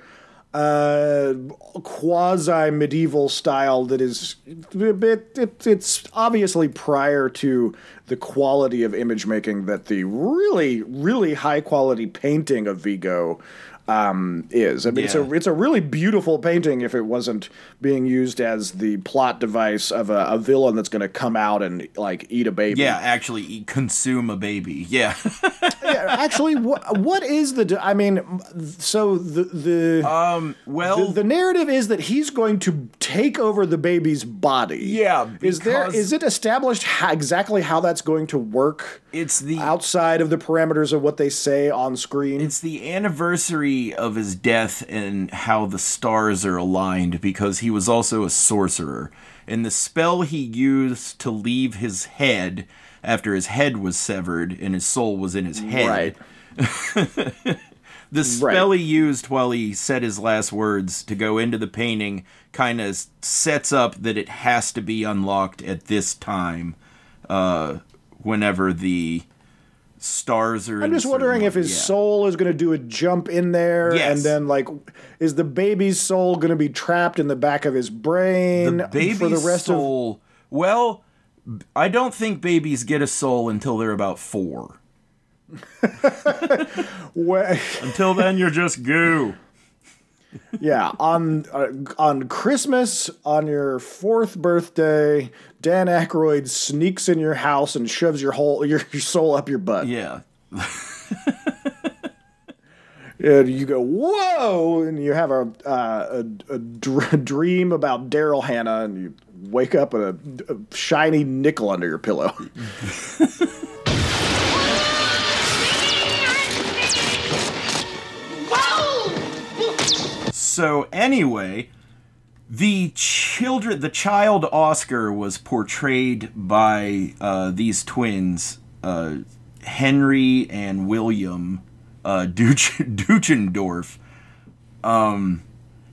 uh, quasi medieval style that is. It, it's obviously prior to the quality of image making that the really, really high quality painting of Vigo. Um, is I mean it's a it's a really beautiful painting if it wasn't being used as the plot device of a, a villain that's going to come out and like eat a baby. yeah, actually eat, consume a baby. Yeah. *laughs* yeah, actually, what what is the? I mean, so the the um well the, the narrative is that he's going to take over the baby's body. Yeah, is there is it established how, exactly how that's going to work? It's the outside of the parameters of what they say on screen. It's the anniversary of his death and how the stars are aligned because he was also a sorcerer. and the spell he used to leave his head after his head was severed and his soul was in his head. Right. *laughs* The spell he used while he said his last words to go into the painting kind of sets up that it has to be unlocked at this time, uh, whenever the stars are. I'm just wondering if his yeah. soul is going to do a jump in there, Yes. and then like, is the baby's soul going to be trapped in the back of his brain the baby's for the rest soul. Well, I don't think babies get a soul until they're about four. of? *laughs* Well, Until then, you're just goo. *laughs* yeah, on uh, on Christmas, on your fourth birthday, Dan Aykroyd sneaks in your house and shoves your whole your, your soul up your butt. Yeah. And you go, whoa, and you have a uh, a, a dr- dream about Daryl Hannah, and you wake up with a, a shiny nickel under your pillow. *laughs* So anyway, the children, the child Oscar was portrayed by uh, these twins, uh, Henry and William uh, *laughs* Duch- Deutschendorf. Um,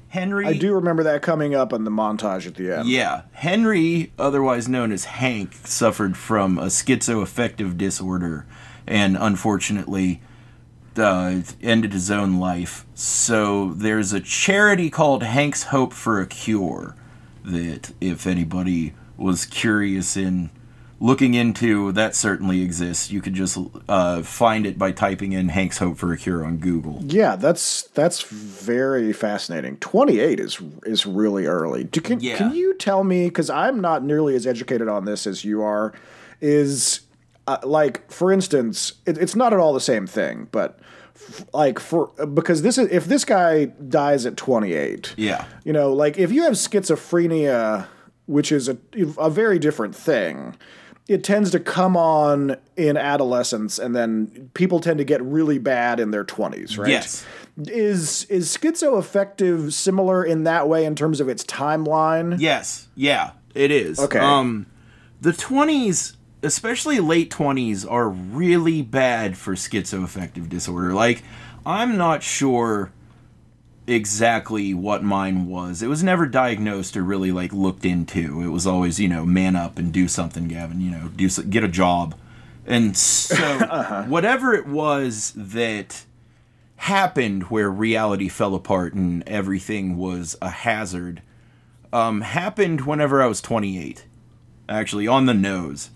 Henry. I do remember that coming up in the montage at the end. Yeah, Henry, otherwise known as Hank, suffered from a schizoaffective disorder, and unfortunately, uh, ended his own life. So there's a charity called Hank's Hope for a Cure that, if anybody was curious in looking into, that certainly exists. You could just uh, find it by typing in Hank's Hope for a Cure on Google. Yeah, that's that's very fascinating. Twenty eight is is really early. Do, can Yeah. can you tell me because I'm not nearly as educated on this as you are? Is uh, like for instance, it, it's not at all the same thing, but f- like for because this is if this guy dies at twenty eight, Yeah. you know, like if you have schizophrenia, which is a, a very different thing, it tends to come on in adolescence and then people tend to get really bad in their 20s, right? Yes. Is is schizoaffective similar in that way in terms of its timeline? Yes, yeah, it is. Okay. Um, the twenties, especially late twenties, are really bad for schizoaffective disorder. Like, I'm not sure exactly what mine was. It was never diagnosed or really like looked into. It was always, you know, man up and do something, Gavin. You know, do so- get a job. And so, *laughs* whatever it was that happened where reality fell apart and everything was a hazard um, happened whenever I was 28. Actually, on the nose.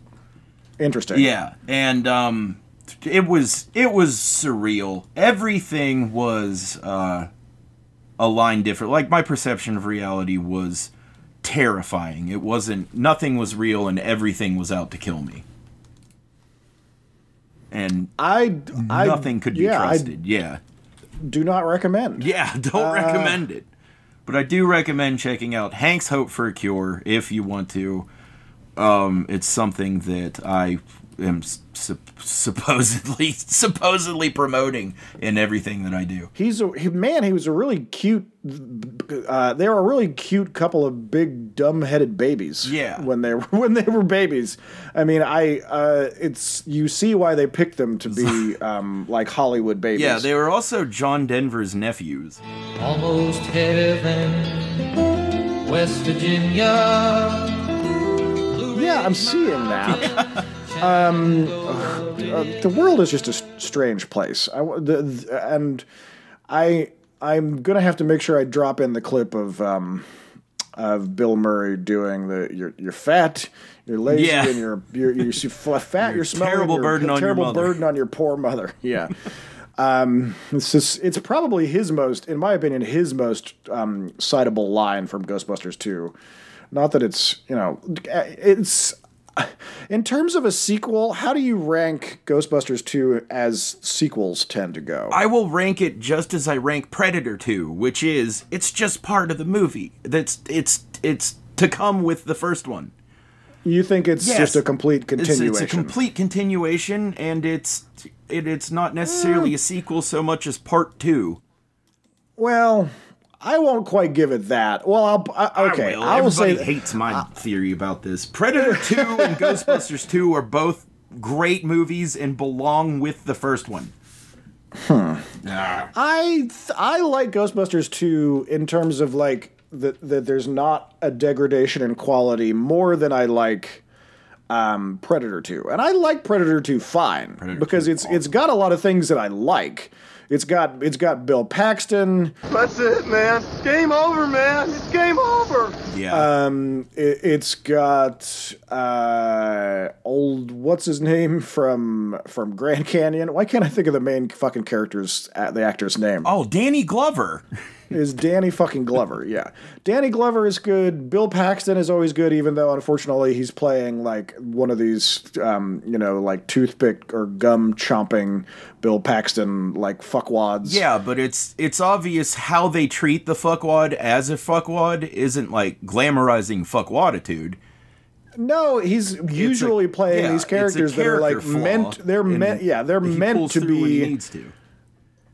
Interesting. Yeah, and um, it was it was surreal. Everything was uh, aligned different. Like my perception of reality was terrifying. It wasn't. Nothing was real, and everything was out to kill me. And I, I nothing could be yeah, I trusted. yeah. do not recommend. Yeah, *laughs* don't Uh, recommend it. But I do recommend checking out Hank's Hope for a Cure if you want to. Um, it's something that I am sup- supposedly *laughs* supposedly promoting in everything that I do. He's a he, man. He was a really cute. Uh, they were a really cute couple of big dumb-headed babies. Yeah. when they were *laughs* when they were babies. I mean, I uh, it's you see why they picked them to be *laughs* um, like Hollywood babies. Yeah, they were also John Denver's nephews. Almost heaven, West Virginia. Yeah, I'm seeing that. um, uh, the world is just a strange place. I, the, the- and I I'm gonna have to make sure I drop in the clip of um, of Bill Murray doing the you're you're fat, you're lazy, Yeah. and you're you're, you're *laughs* fat, you're, smelling, terrible you're burden on your terrible mother. burden on your poor mother. *laughs* Yeah. Um, it's just, it's probably his most, in my opinion, his most um, citable line from Ghostbusters 2. Not that it's, you know, it's in terms of a sequel. How do you rank Ghostbusters 2 as sequels tend to go? I will rank it just as I rank Predator 2, which is it's just part of the movie. That's it's it's to come with the first one. you think it's Yes. just a complete continuation? it's a complete continuation, and it's it, it's not Mm. necessarily a sequel so much as part two. Well, I won't quite give it that. Well, I'll I, okay. I will. I will say Everybody hates my theory about this. Predator 2 and *laughs* Ghostbusters 2 are both great movies and belong with the first one. Hmm. Ah. I th- I like Ghostbusters 2 in terms of like that that there's not a degradation in quality more than I like um, Predator 2. And I like Predator 2 fine because it's it's got a lot of things that I like. It's got it's got Bill Paxton. That's it, man. Game over, man. It's game over. Yeah. Um, it, it's got uh, old what's his name from from Grand Canyon. Why can't I think of the main fucking character's uh, the actor's name? Oh, Danny Glover. Is Danny fucking Glover. Yeah. Danny Glover is good. Bill Paxton is always good, even though unfortunately he's playing like one of these, um, you know, like toothpick or gum chomping Bill Paxton like fuckwads. Yeah, but it's it's obvious how they treat the fuckwad as a fuckwad isn't like glamorizing fuckwaditude. No, he's usually playing yeah, these a characters that are like meant. They're meant. Yeah, they're meant to through when he be. needs to.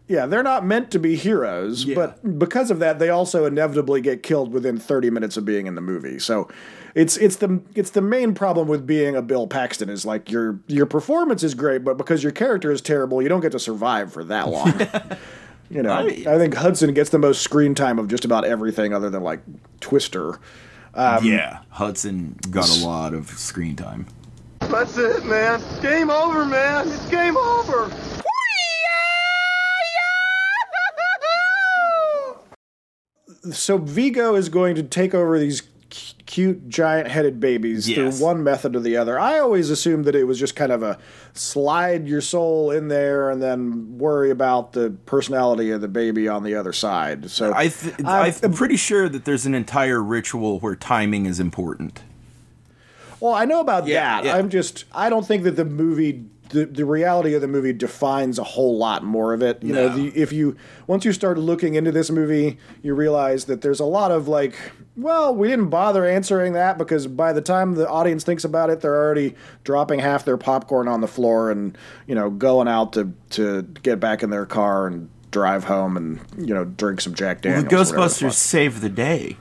Yeah, they're not meant to be heroes, but because of that, they also inevitably get killed within 30 minutes of being in the movie. So, it's it's the it's the main problem with being a Bill Paxton is like your your performance is great, but because your character is terrible, you don't get to survive for that long. *laughs* you know, I, think Hudson gets the most screen time of just about everything other than like Twister. Um, yeah, Hudson got a lot of screen time. That's it, man. Game over, man. It's game over. So Vigo is going to take over these c- cute giant-headed babies Yes. through one method or the other. I always assumed that it was just kind of a slide your soul in there and then worry about the personality of the baby on the other side. So I th- I'm pretty sure that there's an entire ritual where timing is important. Well, I know about Yeah, that. yeah. I'm just I don't think that the movie the, the reality of the movie defines a whole lot more of it. You know, the, if you once you start looking into this movie, you realize that there's a lot of like, well, we didn't bother answering that because by the time the audience thinks about it, they're already dropping half their popcorn on the floor and you know going out to to get back in their car and drive home and you know drink some Jack Daniels. the the Ghostbusters fuck. save the day.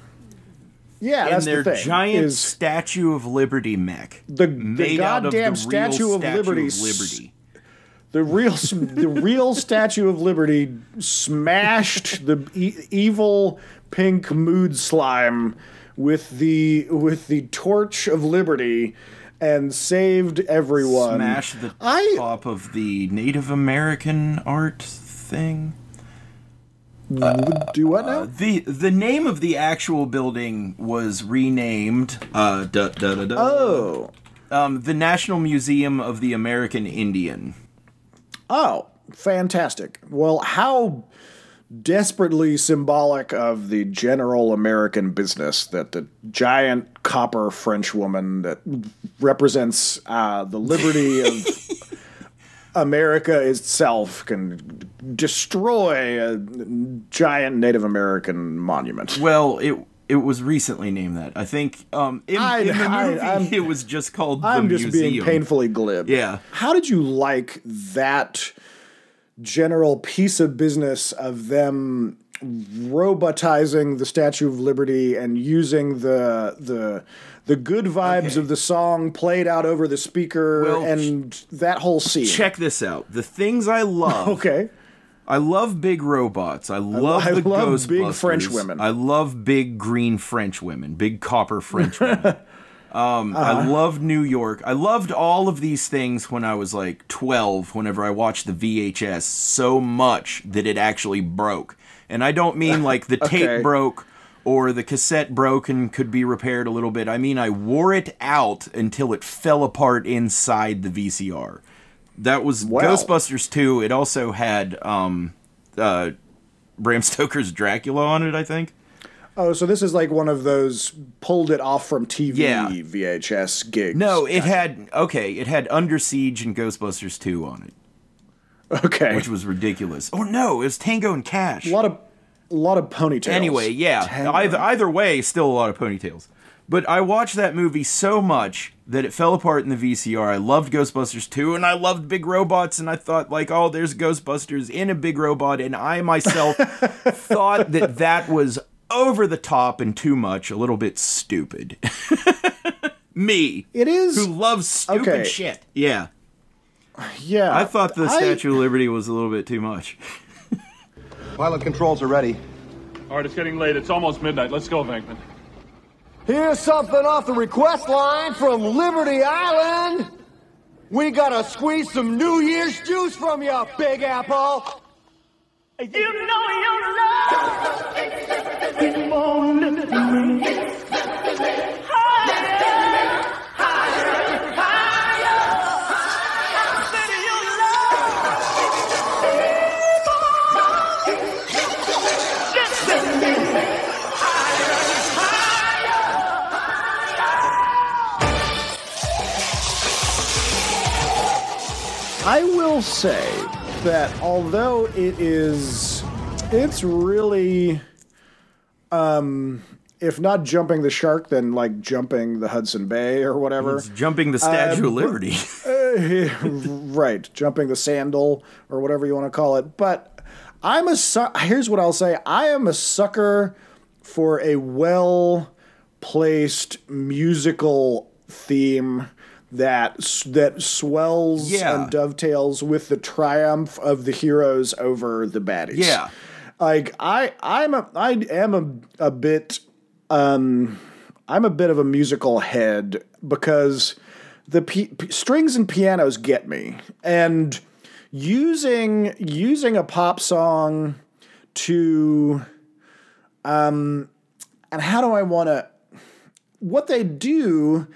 Yeah, that's their the thing. giant is Statue of Liberty mech. the, the made out of goddamn the real Statue of Statue Liberty. of Liberty. The real, the real Statue of Liberty smashed the e- evil pink mood slime with the with the torch of liberty and saved everyone. Smash the I- top of the Native American art thing. Do what now? The the name of the actual building was renamed. Uh, da, da, da, da, Oh. Um, the National Museum of the American Indian. Oh, fantastic. Well, how desperately symbolic of the general American business that the giant copper French woman that represents uh, the liberty of *laughs* America itself can destroy a giant Native American monument. Well, it it was recently named that. I think um, in, I- in the I- movie I'm- it was just called the I'm just museum. being painfully glib. Yeah. How did you like that general piece of business of them robotizing the Statue of Liberty and using the the the good vibes of the song played out over the speaker Well, and that whole scene? Check this out. The things I love. *laughs* Okay. I love big robots. I love I the love Ghostbusters. big French women. I love big green French women, big copper French women. *laughs* Um, I Uh-huh. loved New York. I loved all of these things when I was like 12, whenever I watched the VHS so much that it actually broke. And I don't mean *laughs* like the Okay. tape broke or the cassette broke and could be repaired a little bit. I mean, I wore it out until it fell apart inside the VCR. That was Wow. Ghostbusters 2. It also had um, uh, Bram *laughs* Stoker's Dracula on it, I think. Oh, so this is like one of those pulled it off from TV Yeah. VHS gigs. No, it had okay. It had Under Siege and Ghostbusters 2 on it, Okay. which was ridiculous. Oh no, it was Tango and Cash. a lot of a lot of ponytails. Anyway, yeah. Tango. Either either way, still a lot of ponytails. But I watched that movie so much that it fell apart in the VCR. I loved Ghostbusters 2 and I loved big robots and I thought like, "Oh, there's Ghostbusters in a big robot." And I myself *laughs* thought that that was over the top and too much, a little bit stupid. *laughs* Me. It is who loves stupid okay. shit. Yeah. Yeah. I thought the I- Statue of Liberty was a little bit too much. *laughs* Pilot controls are ready. All right, it's getting late. It's almost midnight. Let's go, Venkman. Here's something off the request line from Liberty Island. We gotta squeeze some New Year's juice from you, Big Apple. You know your love is more I will say that although it is, it's really, um, if not jumping the shark, then like jumping the Hudson Bay or whatever. It's jumping the Statue Uh, of Liberty. Uh, *laughs* right, jumping the sandal or whatever you want to call it. But I'm a su- here's what I'll say: I am a sucker for a well placed musical theme that that swells Yeah. and dovetails with the triumph of the heroes over the baddies. Yeah. Like I I'm a I am a a bit um I'm a bit of a musical head because the p- p- strings and pianos get me and using using a pop song to um and how do I want to what they do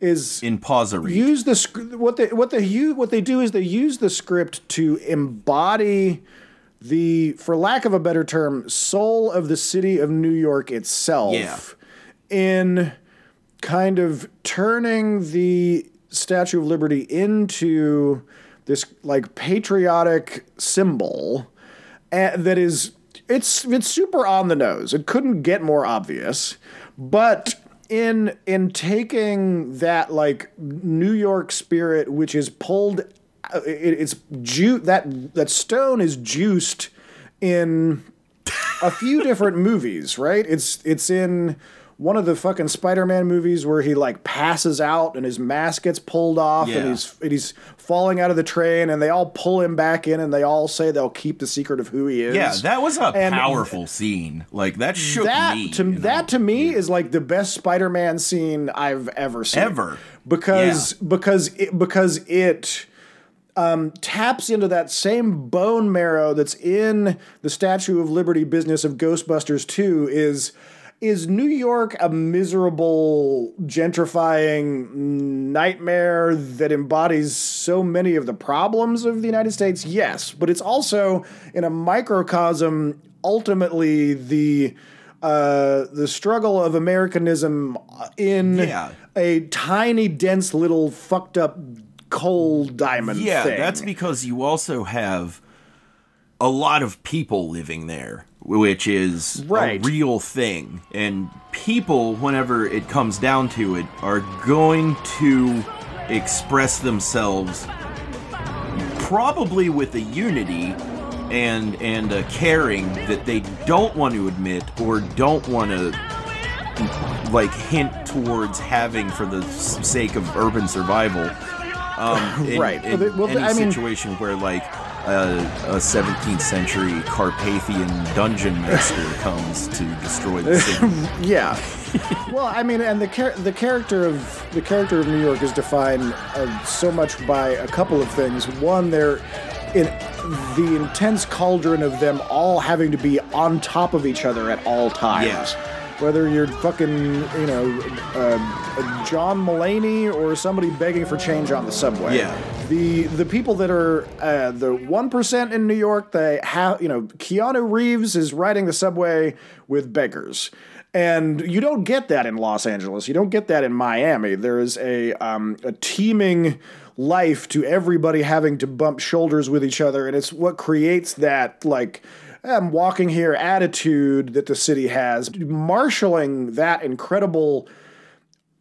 is in pausery. use the what they what they what they do is they use the script to embody the for lack of a better term soul of the city of New York itself Yeah. in kind of turning the Statue of Liberty into this like patriotic symbol and that is it's it's super on the nose. It couldn't get more obvious, but in in taking that like New York spirit, which is pulled, uh, it, it's ju- that that stone is juiced in a few different movies, right? It's it's in one of the fucking Spider-Man movies where he like passes out and his mask gets pulled off Yeah. and he's and he's falling out of the train and they all pull him back in and they all say they'll keep the secret of who he is. Yeah, that was a And powerful scene. Like that shook that me. to that to me is like the best Spider-Man scene I've ever seen. Ever. Because because it, because it um, taps into that same bone marrow that's in the Statue of Liberty business of Ghostbusters 2 is is New York a miserable gentrifying nightmare that embodies so many of the problems of the United States? Yes, but it's also in a microcosm ultimately the uh, the struggle of Americanism in Yeah. a tiny, dense, little fucked up coal diamond Yeah, thing. that's because you also have a lot of people living there, which is Right. a real thing. And people, whenever it comes down to it, are going to express themselves probably with a unity and and a caring that they don't want to admit or don't want to like hint towards having for the sake of urban survival. Um, *laughs* in, Right. In Well, they- well, any I mean- situation where like a, a 17th century Carpathian dungeon master *laughs* comes to destroy the city. *laughs* yeah. well, I mean, and the char- the character of the character of New York is defined uh, so much by a couple of things. One, they're in the intense cauldron of them all having to be on top of each other at all times. Yeah. Whether you're fucking, you know, uh, John Mulaney or somebody begging for change on the subway. Yeah. The the people that are uh, the one percent in New York, they have you know Keanu Reeves is riding the subway with beggars, and you don't get that in Los Angeles. You don't get that in Miami. There is a um, a teeming life to everybody having to bump shoulders with each other, and it's what creates that like. I'm walking here attitude that the city has, marshaling that incredible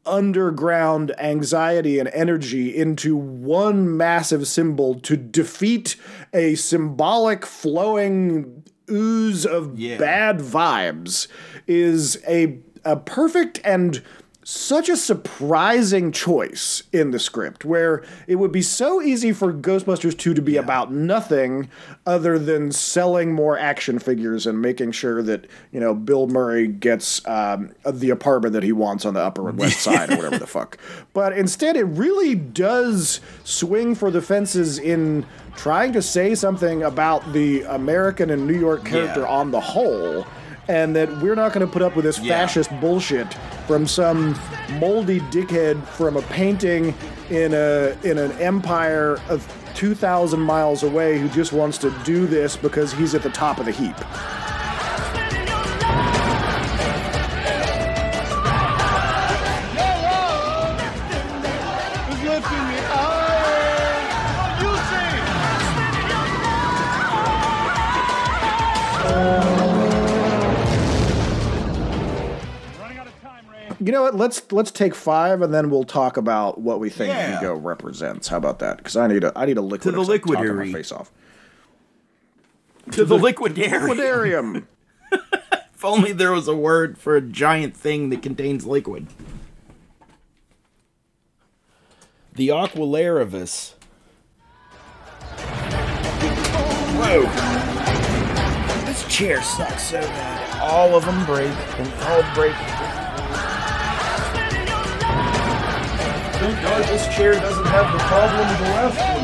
underground anxiety and energy into one massive symbol to defeat a symbolic flowing ooze of bad vibes is a a perfect and such a surprising choice in the script where it would be so easy for Ghostbusters 2 to be about nothing other than selling more action figures and making sure that, you know, Bill Murray gets um, the apartment that he wants on the Upper *laughs* West Side or whatever the fuck. But instead, it really does swing for the fences in trying to say something about the American and New York character Yeah. on the whole and that we're not going to put up with this Yeah. fascist bullshit from some moldy dickhead from a painting in a in an empire of 2000 miles away who just wants to do this because he's at the top of the heap. You know what? Let's let's take 5 and then we'll talk about what we think Yeah. Vigo represents. How about that? Cuz I need a I need a liquid to the or something my liquidary. face off. To the liquidarium. Liquidarium. *laughs* If only there was a word for a giant thing that contains liquid. The Aqualarivus. Whoa. This chair sucks so bad. All of them break and all break. Thank God this chair doesn't have the problem the left one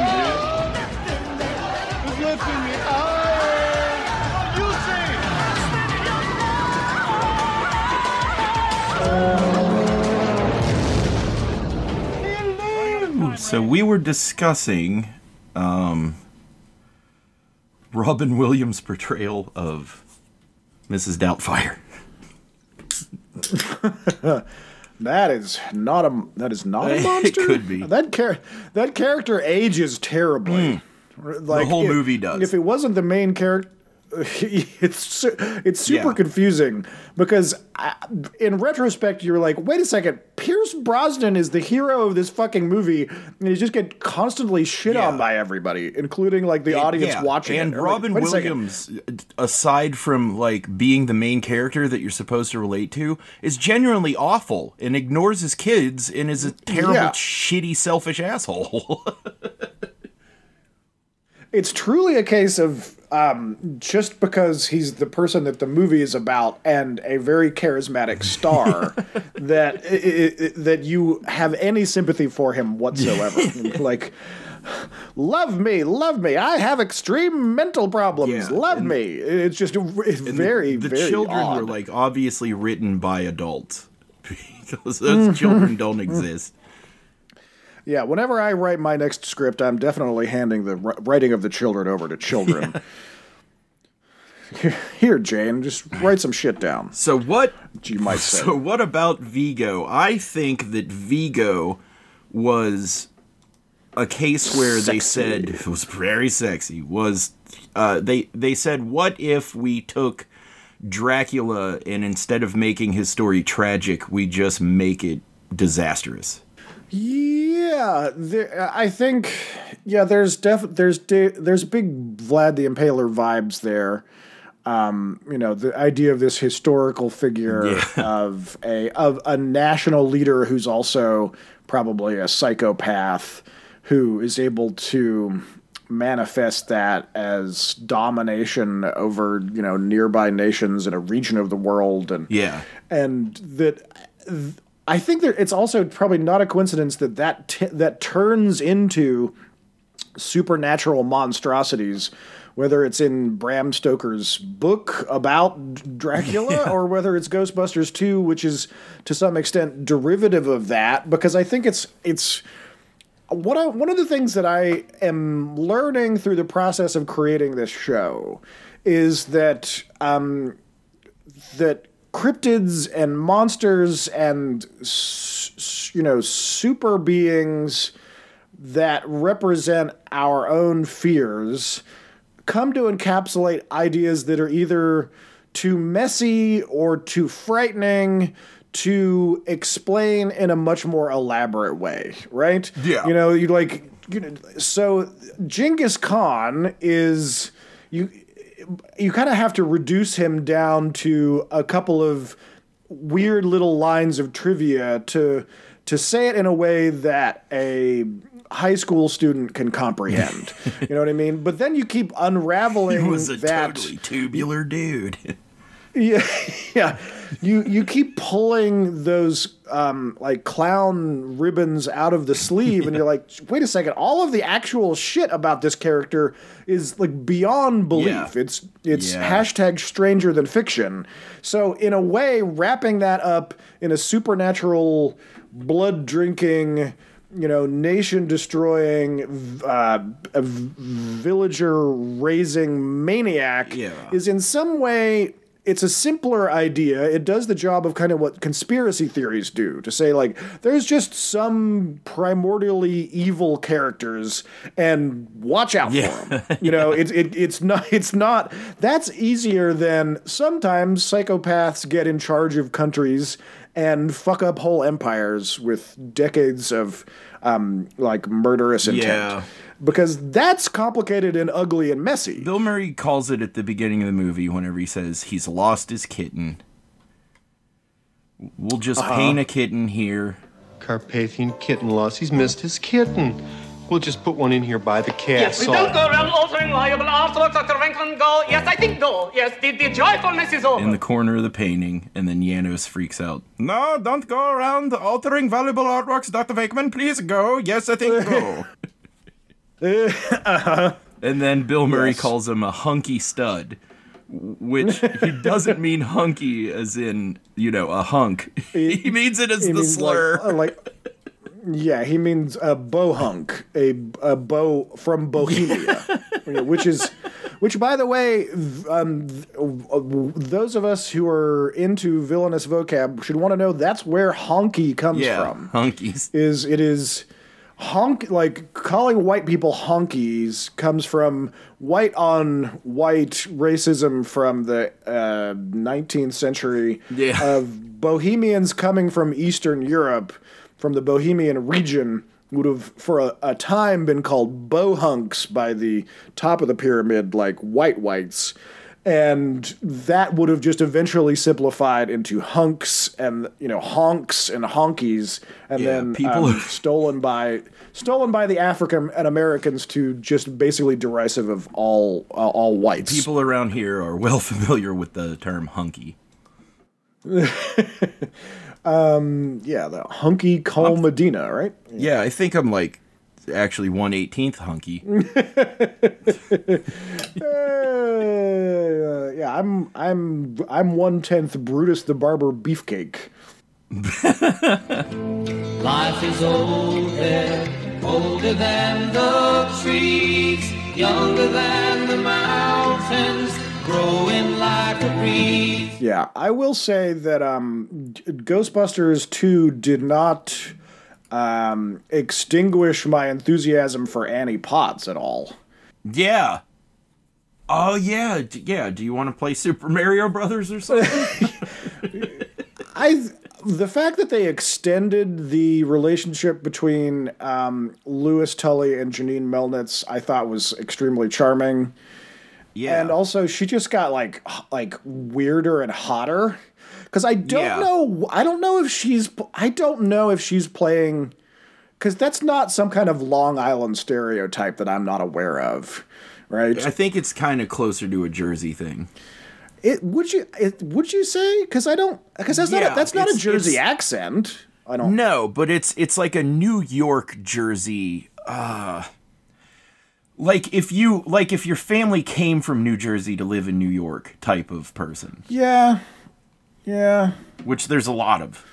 did. So we were discussing um, Robin Williams' portrayal of Mrs. Doubtfire. *laughs* That is not a that is not a monster. *laughs* It could be. That char- that character ages terribly. Hmm. Like the whole movie does. If it wasn't the main character, *laughs* it's it's super Yeah. confusing because I, in retrospect you're like, wait a second, Pierce Brosnan is the hero of this fucking movie, and he just get constantly shit on by everybody, including like the audience Yeah, watching and like, Robin "Wait a second." Williams, uh, aside from like being the main character that you're supposed to relate to, is genuinely awful and ignores his kids and is a terrible, Yeah. shitty, selfish asshole. *laughs* it's truly a case of um, just because he's the person that the movie is about and a very charismatic star *laughs* that i i i that you have any sympathy for him whatsoever. *laughs* like, love me, love me. I have extreme mental problems. Yeah, love me. It's just it's very the, the very children odd. were like obviously written by adults *laughs* because those children don't exist. Yeah, whenever I write my next script, I'm definitely handing the writing of the children over to children. Here, Jane, just write some shit down. So what you might say? So what about Vigo? I think that Vigo was a case where they said it was very sexy. Was uh, they they said what if we took Dracula and instead of making his story tragic, we just make it disastrous? Yeah, there, I think yeah. There's def there's de- there's a big Vlad the Impaler vibes there. Um, you know, the idea of this historical figure *laughs* of a of a national leader who's also probably a psychopath who is able to manifest that as domination over you know nearby nations in a region of the world and Yeah. and that I think that it's also probably not a coincidence that that t- that turns into supernatural monstrosities, whether it's in Bram Stoker's book about Dracula or whether it's Ghostbusters 2, which is to some extent derivative of that, because I think it's it's what I, one of the things that I am learning through the process of creating this show is that um, that cryptids and monsters and you know super beings that represent our own fears come to encapsulate ideas that are either too messy or too frightening to explain in a much more elaborate way, right? Yeah. You know, you like you know, so Genghis Khan is you you kind of have to reduce him down to a couple of weird little lines of trivia to to say it in a way that a high school student can comprehend. *laughs* you know what I mean? But then you keep unraveling He was a that totally tubular dude. *laughs* yeah, *laughs* yeah. You you keep pulling those um, like clown ribbons out of the sleeve, and you're *laughs* like, wait a second. All of the actual shit about this character is like beyond belief. Yeah. It's it's Yeah. hashtag stranger than fiction. So in a way, wrapping that up in a supernatural, blood drinking. You know, nation destroying, uh, villager raising maniac Yeah. is in some way it's a simpler idea. It does the job of kind of what conspiracy theories do to say, like, there's just some primordially evil characters, and watch out Yeah. for them. You know, it's it, it's not it's not that's easier than sometimes psychopaths get in charge of countries and fuck up whole empires with decades of um, like murderous intent. Yeah. Because that's complicated and ugly and messy. Bill Murray calls it at the beginning of the movie whenever he says he's lost his kitten. We'll just Uh-huh. paint a kitten here. Carpathian kitten loss. He's missed his kitten. We'll just put one in here by the Yes, we don't go around altering liable artworks, Dr. Franklin. Go. Yes, I think no. Yes, the, the joyfulness is over. in the corner of the painting, and then Janosz freaks out. No, don't go around altering valuable artworks, Dr. Venkman. Please go. Yes, I think go. *laughs* *laughs* And then Bill Murray Yes. calls him a hunky stud, which he doesn't mean hunky as in, you know, a hunk. he *laughs* means it as He the means slur. Like, uh, like, yeah, he means a bohunk, a a bow from Bohemia, *laughs* which is, which by the way, um, uh, those of us who are into villainous vocab should want to know that's where honky comes yeah, from. hunkies. Is it is honk like calling white people honkies comes from white on white racism from the uh, 19th century Yeah. of Bohemians coming from Eastern Europe, from the Bohemian region, would have for a, a time been called bohunks by the top of the pyramid, like white whites. And that would have just eventually simplified into hunks and you know honks and honkies, and Yeah, then people- um, stolen by stolen by the African and Americans to just basically derisive of all uh, all whites. People around here are well *laughs* familiar with the term hunky. *laughs* um, yeah, the hunky Cole Medina, right? Yeah, I think I'm like actually 118th hunky. *laughs* Uh, yeah, I'm I'm I'm one tenth Brutus the Barber Beefcake. *laughs* Life is older, older than the trees, younger than the mountains, growing like a breeze. Yeah, I will say that um, Ghostbusters two did not um, extinguish my enthusiasm for Annie Potts at all. Yeah. Oh yeah, d- yeah. Do you want to play Super Mario Brothers or something? *laughs* I the fact that they extended the relationship between um, Louis Tully and Janine Melnitz, I thought was extremely charming. Yeah. and also she just got like like weirder and hotter. Because I don't Yeah. know, I don't know if she's, I don't know if she's playing. Because that's not some kind of Long Island stereotype that I'm not aware of, right? I think it's kind of closer to a Jersey thing. It would you it, would you say? Because I don't because that's not a, that's not a Jersey accent. I don't. No, but it's it's like a New York Jersey. Uh, like if you like if your family came from New Jersey to live in New York type of person, Yeah, yeah, which there's a lot of.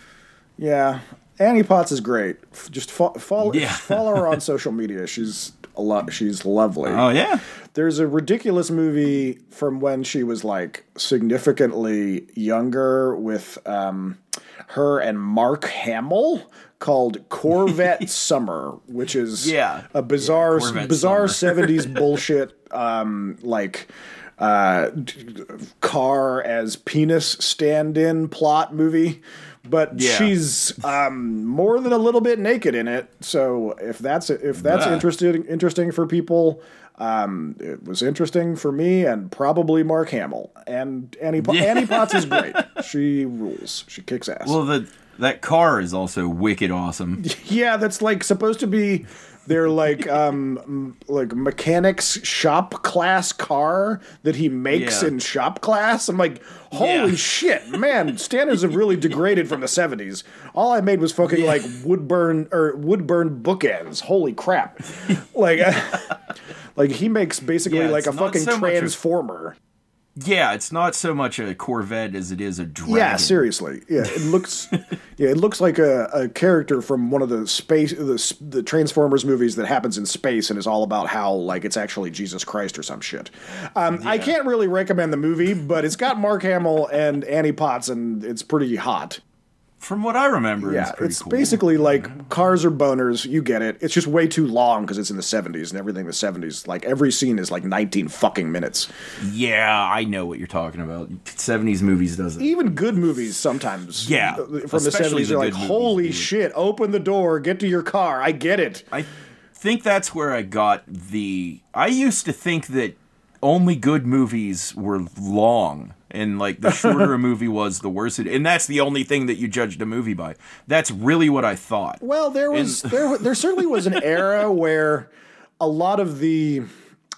yeah. Annie Potts is great. Just fo- follow Yeah. follow her on social media. She's a lot. She's lovely. Oh yeah, There's a ridiculous movie from when she was like significantly younger with um, her and Mark Hamill called *laughs* Corvette Summer, which is Yeah. a bizarre Corvette bizarre 70s *laughs* bullshit um, like uh, car as penis stand-in plot movie but Yeah. she's um, more than a little bit naked in it. So if that's if that's Yeah. interesting interesting for people, um, it was interesting for me and probably Mark Hamill and Annie Yeah. Annie Potts is great. *laughs* She rules. She kicks ass. Well, the that car is also wicked awesome. *laughs* Yeah, that's like supposed to be their like *laughs* um like mechanics shop class car that he makes Yeah. in shop class. I'm like, holy Yeah. shit, man! *laughs* Standards have really degraded from the '70s. All I made was fucking like wood burn or wood burn bookends. Holy crap! like, like he makes basically Yeah, like a fucking so transformer. Yeah, it's not so much a Corvette as it is a dragon. Yeah, seriously. Yeah, it looks. *laughs* yeah, it looks like a, a character from one of the space the the Transformers movies that happens in space and is all about how like it's actually Jesus Christ or some shit. Um, I can't really recommend the movie, but it's got Mark Hamill and Annie Potts, and it's pretty hot. From what I remember, Yeah, it's pretty it's cool. basically like cars are boners. You get it. It's just way too long because it's in the '70s and everything. in The '70s, like every scene is like 19 fucking minutes. Yeah, I know what you're talking about. 70s movies doesn't. Even good movies sometimes. Yeah, uh, from the especially '70s, the are like, good movies "Holy shit! Open the door, get to your car. I get it." I think that's where I got the. I used to think that only good movies were long, and like the shorter a *laughs* movie was, the worse it. And that's the only thing that you judged a movie by. That's really what I thought. Well, there was there there certainly was an era *laughs* where a lot of the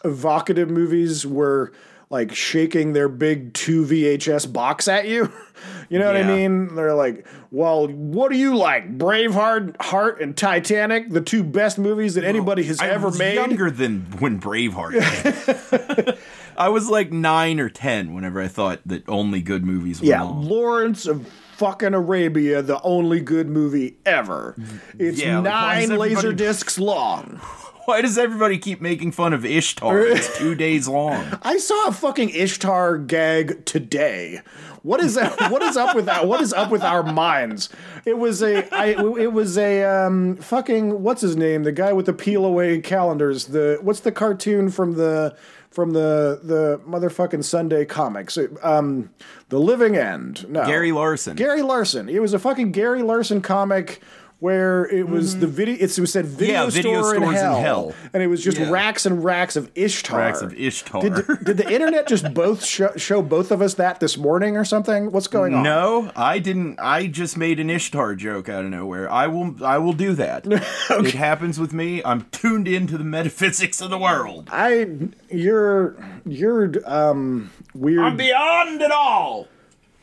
evocative movies were like shaking their big two VHS box at you. *laughs* You know what I mean? They're like, "Well, what do you like? Braveheart, Heart, and Titanic, the two best movies that anybody has ever made." younger than when Braveheart. I was like nine or ten whenever I thought that only good movies were Yeah, long. Lawrence of fucking Arabia, the only good movie ever. It's Yeah, like, nine laser *laughs* discs long. Why does everybody keep making fun of Ishtar? It's *laughs* two days long. I saw a fucking Ishtar gag today. What is that? What is up with that? What is up with our minds? It was a, I, it was a um, fucking what's his name? The guy with the peel away calendars. The what's the cartoon from the from the the motherfucking Sunday comics? Um, the Living End. No, Gary Larson. Gary Larson. It was a fucking Gary Larson comic where it was the video. It was said video, Mm-hmm. Yeah, video store in stores in hell, hell. and it was just Yeah. racks and racks of Ishtar. Racks of Ishtar. Did, did the internet just *laughs* both show, show both of us that this morning or something? What's going on? No, I didn't. I just made an Ishtar joke out of nowhere. I will. I will do that. *laughs* It happens with me. I'm tuned into the metaphysics of the world. I you're you're um weird. I'm beyond it all.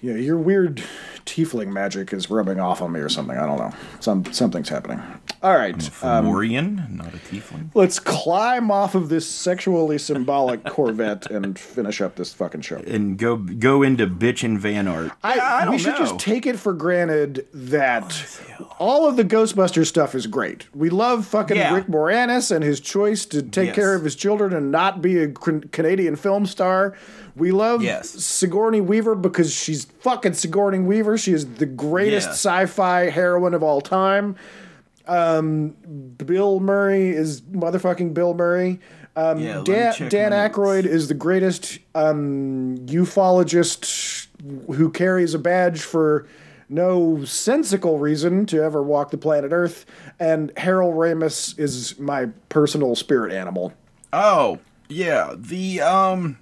yeah, you're weird tiefling magic is rubbing off on me or something. I don't know. Some something's happening. All right. Um, Fomorian, not a tiefling. let's climb off of this sexually symbolic Corvette and finish up this fucking show. And go go into bitchin' Van Art. I, I we should know. just take it for granted that all of the Ghostbusters stuff is great. We love fucking Yeah. Rick Moranis and his choice to take Yes. care of his children and not be a Canadian film star. We love Yes. Sigourney Weaver because she's fucking Sigourney Weaver. She is the greatest Yeah. sci-fi heroine of all time. Um, Bill Murray is motherfucking Bill Murray. Um, Yeah, Dan, Dan. Aykroyd is the greatest um, ufologist who carries a badge for no sensical reason to ever walk the planet Earth. And Harold Ramis is my personal spirit animal. Oh yeah, the um,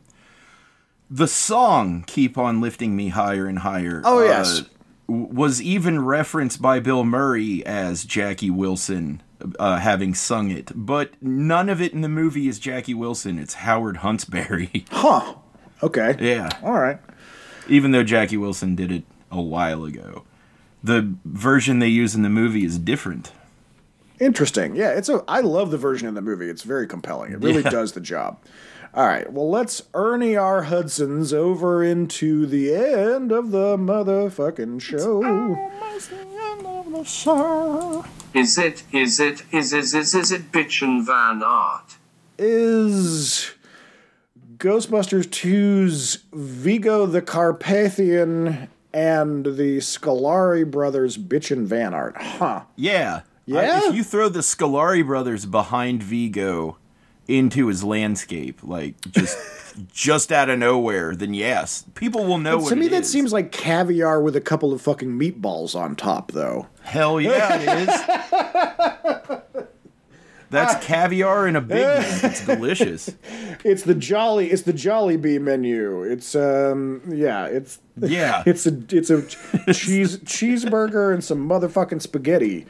the song "Keep on Lifting Me Higher and Higher." Oh, uh, yes. was even referenced by Bill Murray as Jackie Wilson uh, having sung it, but none of it in the movie is Jackie Wilson. It's Howard Huntsberry. *laughs* Huh. Okay. yeah, All right. even though Jackie Wilson did it a while ago, the version they use in the movie is different. Interesting. Yeah, it's a. I love the version in the movie. It's very compelling. It really Yeah. does the job. All right. Well, let's Ernie R. Hudson's over into the end of the motherfucking show. Is it, is it, is, is, is, is it Bitchin' Van Art? Is Ghostbusters 2's Vigo the Carpathian and the Scoleri brothers bitchin' Van Art? Huh. Yeah. Yeah? I- if you throw the Scoleri brothers behind Vigo into his landscape, like just *laughs* just out of nowhere, then yes, people will know what to me, that is. seems like caviar with a couple of fucking meatballs on top, though. Hell yeah, it is. That's *laughs* caviar in a big one. It's *laughs* delicious. It's the jolly. It's the Jollibee menu. It's um, yeah. It's Yeah. It's a it's a cheese cheeseburger and some motherfucking spaghetti,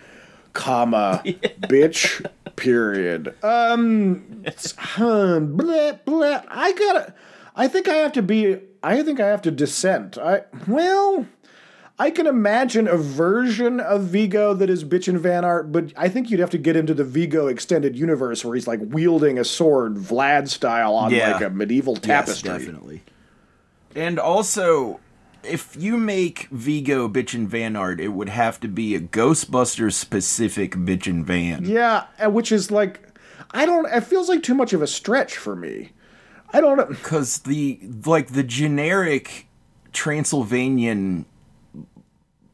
comma, *laughs* bitch. Period. Um, it's, huh, bleh, bleh. I gotta. I think I have to be. I think I have to dissent. I well. I can imagine a version of Vigo that is bitchin' Van Art, but I think you'd have to get into the Vigo extended universe where he's like wielding a sword, Vlad style, on Yeah. like a medieval tapestry. Yes, definitely. And also, if you make Vigo Bitchin' Van Art, it would have to be a Ghostbusters specific Bitchin' Van. Yeah, which is like, I don't. It feels like too much of a stretch for me. I don't know. Because the like the generic Transylvanian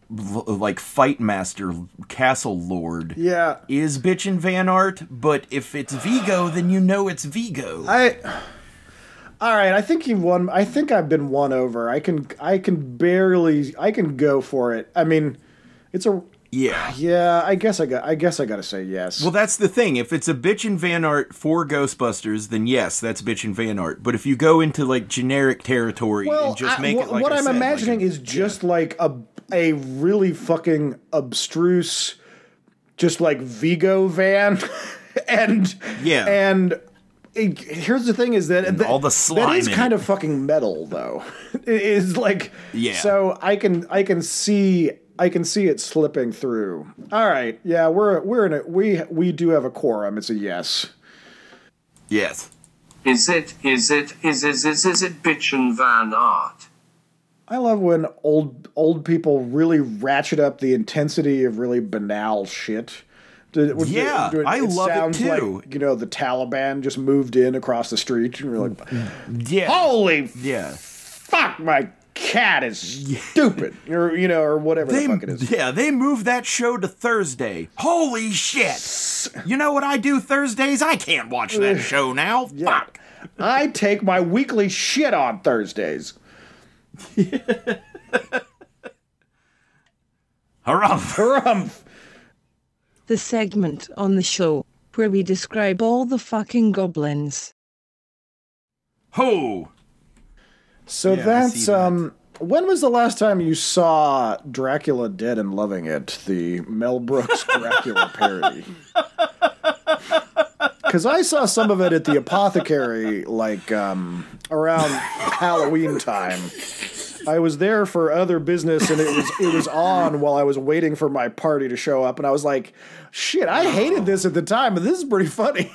like fight master castle lord Yeah. is bitchin' Van Art, but if it's Vigo, then you know it's Vigo. I. All right, I think you won. I think I've been won over. I can. I can barely. I can go for it. I mean, it's a. yeah. Yeah, I guess I got. I guess I got to say yes. Well, that's the thing. If it's a bitch and Van Art for Ghostbusters, then yes, that's bitch and Van Art. But if you go into like generic territory and just make it like what I I'm said, like imagining a- is just like a a really fucking abstruse, just like Vigo van, *laughs* and Yeah. and. It- here's the thing: is that, that all the that slime is in kind it. of fucking metal, though. *laughs* It is like Yeah. So I can I can see I can see it slipping through. All right, yeah, we're we're in it. we we do have a quorum. It's a yes. yes. Is it, is it, is is is is it bitchin' Van Art? I love when old old people really ratchet up the intensity of really banal shit. Do- do- Yeah, do I love it too. Like, you know, the Taliban just moved in across the street, and you're like, Yeah. "Holy Yeah. fuck, my cat is stupid," or you know, or whatever They, the fuck it is. yeah, they moved that show to Thursday. Holy shit! You know what I do Thursdays? I can't watch that *sighs* show now. Fuck. I take my weekly shit on Thursdays. *laughs* Harumph. Harumph. The segment on the show where we describe all the fucking goblins. Ho! So Yeah, that's that. um. When was the last time you saw Dracula Dead and Loving It, the Mel Brooks Dracula *laughs* parody? Because I saw some of it at the apothecary, like um, around *laughs* Halloween time. I was there for other business, and it was it was *laughs* on while I was waiting for my party to show up, and I was like, "Shit, I hated this at the time, but this is pretty funny."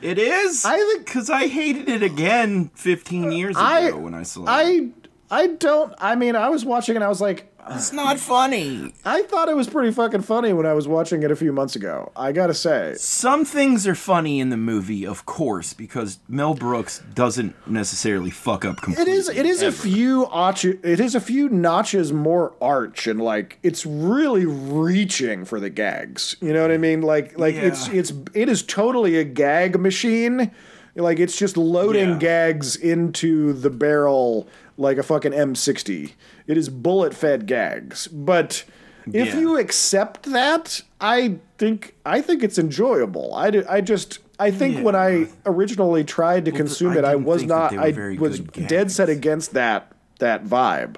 It is? I think because I hated it again 15 years ago I when I saw it. I I don't. I mean, I was watching and I was like, It's not funny. I thought it was pretty fucking funny when I was watching it a few months ago. I gotta say. Some things are funny in the movie, of course, because Mel Brooks doesn't necessarily fuck up completely. is. It is a few arch. It is a few notches more arch, and like it's really reaching for the gags. You know what I mean? Like, like it's it's it is totally a gag machine. Like it's just loading Yeah. gags into the barrel like a fucking M60. It is bullet fed gags. But if Yeah. you accept that, I think I think it's enjoyable. I, do- I just I think when I originally tried to consume it, I was not. I was dead set against that that vibe.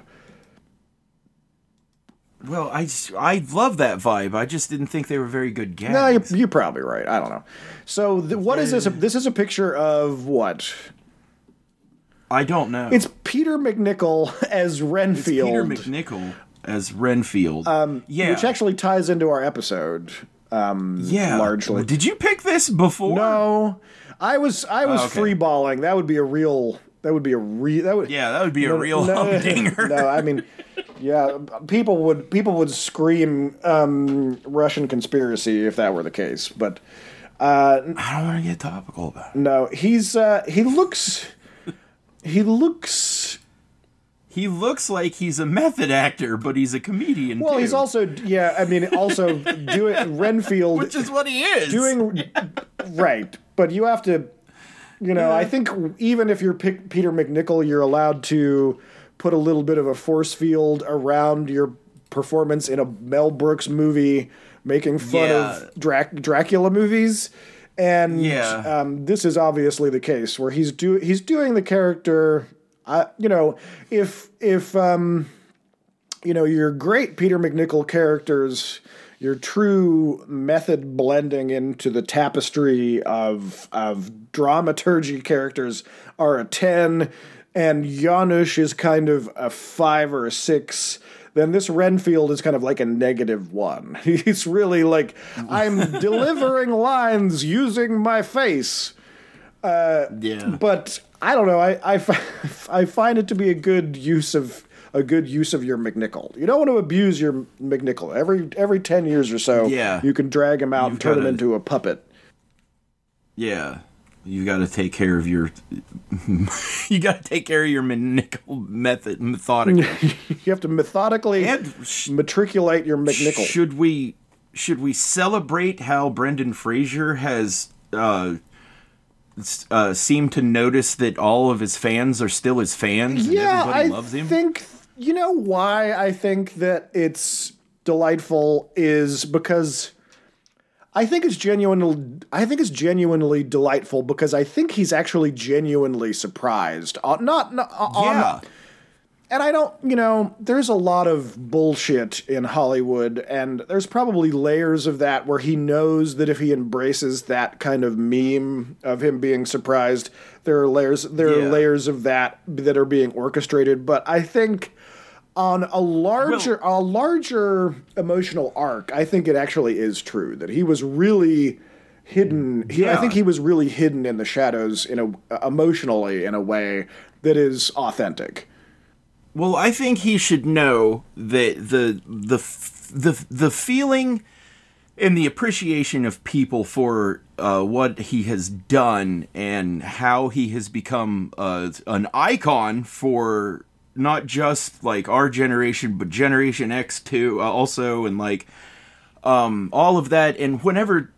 Well, I I love that vibe. I just didn't think they were very good gags. No, you're, you're probably right. I don't know. So th- what is this? This is a picture of what? I don't know. It's Peter MacNicol as Renfield. It's Peter MacNicol as Renfield. um, yeah. which actually ties into our episode. Um, yeah. largely. Did you pick this before? No, I was I was Oh, okay. free balling. That would be a real. That would be a real. That would. Yeah, that would be a real no, humdinger. No, I mean, yeah, people would people would scream um, Russian conspiracy if that were the case. But uh, I don't want to get topical about it. no, he's uh, he looks he looks he looks like he's a method actor, but he's a comedian. Well, too. he's also yeah. I mean, also *laughs* doing Renfield, which is what he is. doing right. But you have to, you know, I think even if you're P- Peter MacNicol, you're allowed to put a little bit of a force field around your performance in a Mel Brooks movie, making fun Yeah. of Drac- Dracula movies. And Yeah. um, this is obviously the case where he's do he's doing the character. Uh, you know, if if um, you know your great Peter MacNicol characters, your true method blending into the tapestry of of dramaturgy characters are a ten, and Janosz is kind of a five or a six. Then this Renfield is kind of like a negative one. *laughs* He's really like, I'm *laughs* delivering lines using my face. Uh, yeah. But I don't know. I, I, *laughs* I find it to be a good use of a good use of your MacNicol. You don't want to abuse your MacNicol. Every every ten years or so, Yeah. you can drag him out You've and turn him into a puppet. Yeah. You got to take care of your. *laughs* you got to take care of your maniacal method methodically. *laughs* you have to methodically and matriculate your MacNicol. Should we should we celebrate how Brendan Fraser has uh, uh, seemed to notice that all of his fans are still his fans and yeah, everybody I loves him? think you know why I think that it's delightful is because I think it's genuinely I think it's genuinely delightful because I think he's actually genuinely surprised. Uh, not, not uh, on and I don't, you know, there's a lot of bullshit in Hollywood, and there's probably layers of that where he knows that if he embraces that kind of meme of him being surprised, there are layers, there Yeah. are layers of that that are being orchestrated. But I think on a larger, a larger emotional arc, I think it actually is true that he was really hidden. He, I think he was really hidden in the shadows in a emotionally in a way that is authentic. Well, I think he should know that the the the the feeling and the appreciation of people for uh, what he has done and how he has become uh, an icon for not just like our generation but Generation X too, uh, also, and like um, all of that. And whenever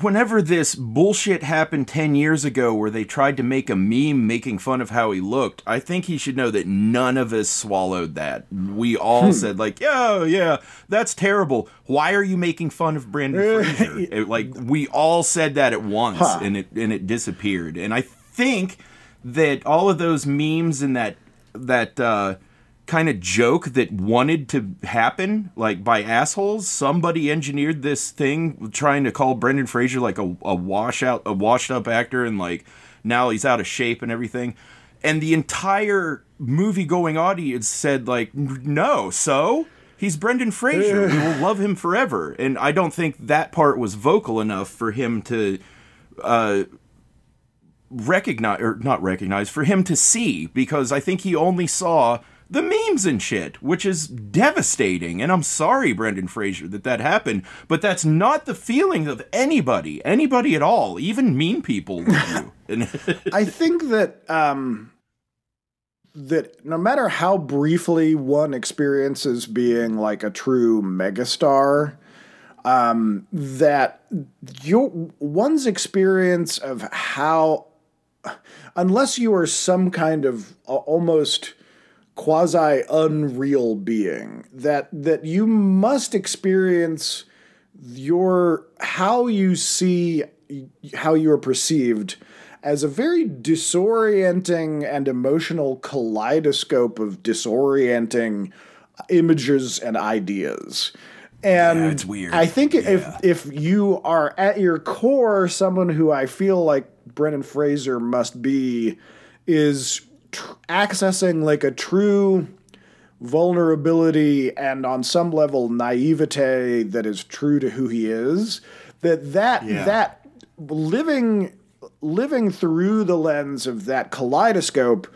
whenever this bullshit happened 10 years ago where they tried to make a meme making fun of how he looked, I think he should know that none of us swallowed that. We all Hmm. said like, "Yeah, yeah, that's terrible. Why are you making fun of Brendan Fraser?" It- like we all said that at once Huh. and it and it disappeared. And I think that all of those memes and that that uh kind of joke that wanted to happen, like by assholes. Somebody engineered this thing trying to call Brendan Fraser like a, a washout, a washed up actor, and like now he's out of shape and everything. And the entire movie going audience said like, no, so he's Brendan Fraser. we will love him forever. And I don't think that part was vocal enough for him to. Uh, recognize or not recognize for him to see because I think he only saw the memes and shit, which is devastating. And I'm sorry, Brendan Fraser, that that happened, but that's not the feeling of anybody, anybody at all, even mean people love you. *laughs* And I think that um, that no matter how briefly one experiences being like a true megastar, um, that your one's experience of how, unless you are some kind of almost quasi unreal being, that that you must experience your how you see how you are perceived as a very disorienting and emotional kaleidoscope of disorienting images and ideas. And Yeah, it's weird. I think if if you are at your core someone who I feel like Brendan Fraser must be is tr- accessing like a true vulnerability and on some level naivete that is true to who he is that that Yeah. that living living through the lens of that kaleidoscope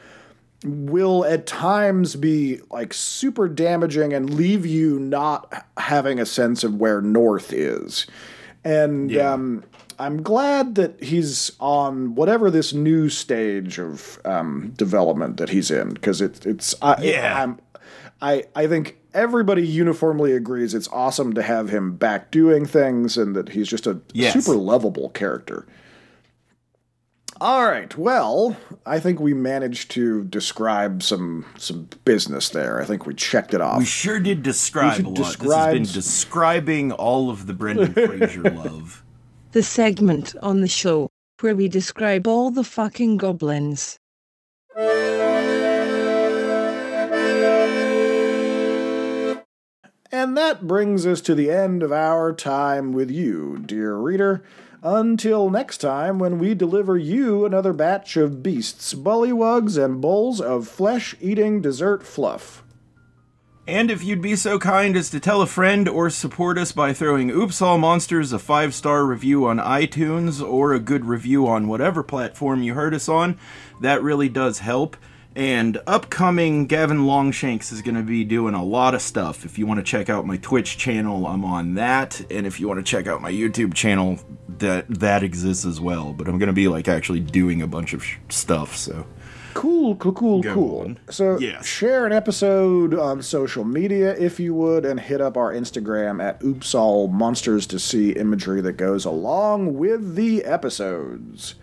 will at times be like super damaging and leave you not having a sense of where north is and um I'm glad that he's on whatever this new stage of um, development that he's in because it, it's I, Yeah. I'm, I I think everybody uniformly agrees it's awesome to have him back doing things and that he's just a Yes. super lovable character. All right. Well, I think we managed to describe some some business there. I think we checked it off. We sure did describe should a lot. This has been describing all of the Brendan *laughs* Fraser love. The segment on the show where we describe all the fucking goblins. And that brings us to the end of our time with you, dear reader. Until next time, when we deliver you another batch of beasts, bullywugs, and bowls of flesh eating dessert fluff. And if you'd be so kind as to tell a friend or support us by throwing Oops All Monsters a five star review on iTunes or a good review on whatever platform you heard us on, that really does help. And upcoming Gavin Longshanks is going to be doing a lot of stuff. If you want to check out my Twitch channel, I'm on that. And if you want to check out my YouTube channel, that that exists as well. But I'm going to be like actually doing a bunch of sh- stuff. So Cool, cool, cool, Go cool. on. So Yes. share an episode on social media if you would, and hit up our Instagram at Oops All Monsters to see imagery that goes along with the episodes.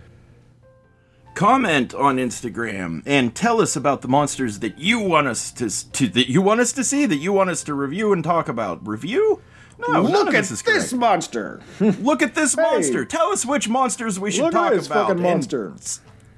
comment on Instagram and tell us about the monsters that you want us to, to that you want us to see, that you want us to review and talk about. Review? No, Look at this this monster. Look at this Hey. monster. Tell us which monsters we should Look talk at this about. fucking monster.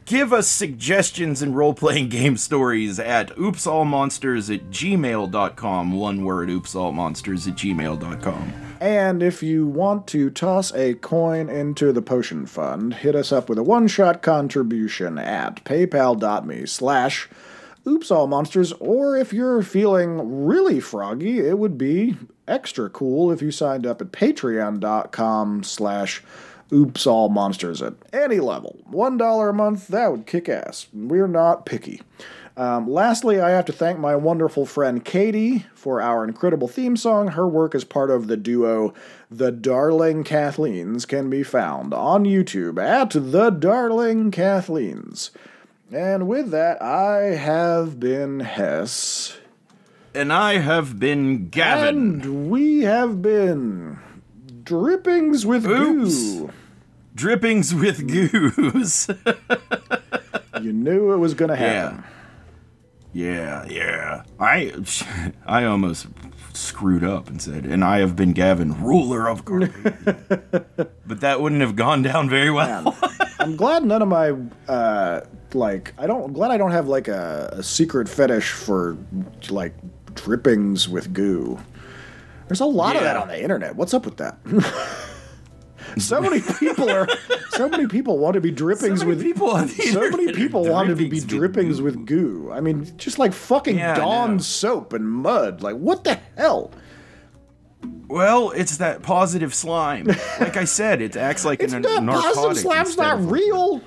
Give us suggestions and role playing *laughs* game stories at oopsallmonsters at gmail.com. One word, oopsallmonsters at gmail.com. And if you want to toss a coin into the potion fund, hit us up with a one-shot contribution at paypal.me slash oopsallmonsters, or if you're feeling really froggy, it would be extra cool if you signed up at patreon.com slash oopsallmonsters at any level. One dollar a month, that would kick ass. We're not picky. Um, lastly, I have to thank my wonderful friend Katie for our incredible theme song. Her work as part of the duo The Darling Kathleens can be found on YouTube at The Darling Kathleens. And with that, I have been Hess. And I have been Gavin. And we have been Drippings with Oops. Goo. Drippings with goose. *laughs* You knew it was going to happen. Yeah, yeah. yeah. I *laughs* I almost screwed up and said, and I have been Gavin, ruler of Carpathia. *laughs* but that wouldn't have gone down very well. I'm glad none of my uh like I don't I'm glad I don't have like a, a secret fetish for like drippings with goo. There's a lot of that on the internet. What's up with that? So many people are so many people want to be drippings So with people on the so many people want to be drippings with goo. I mean, just like fucking Yeah, Dawn soap and mud. Like what the hell? Well, it's that positive slime. Like I said, it acts like It's an not narcotic. positive slime's not real.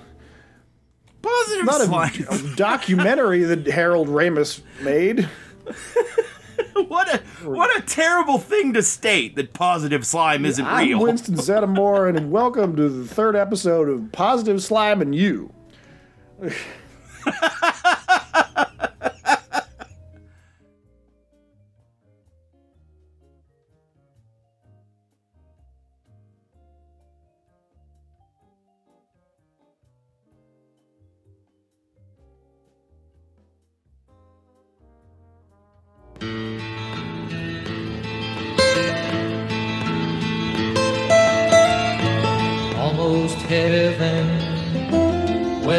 Positive Not slime. a, a documentary that Harold Ramis made. *laughs* *laughs* what a what a terrible thing to state that positive slime isn't I'm real. Winston Zeddemore, and *laughs* welcome to the third episode of Positive Slime and You. *laughs*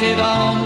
painted on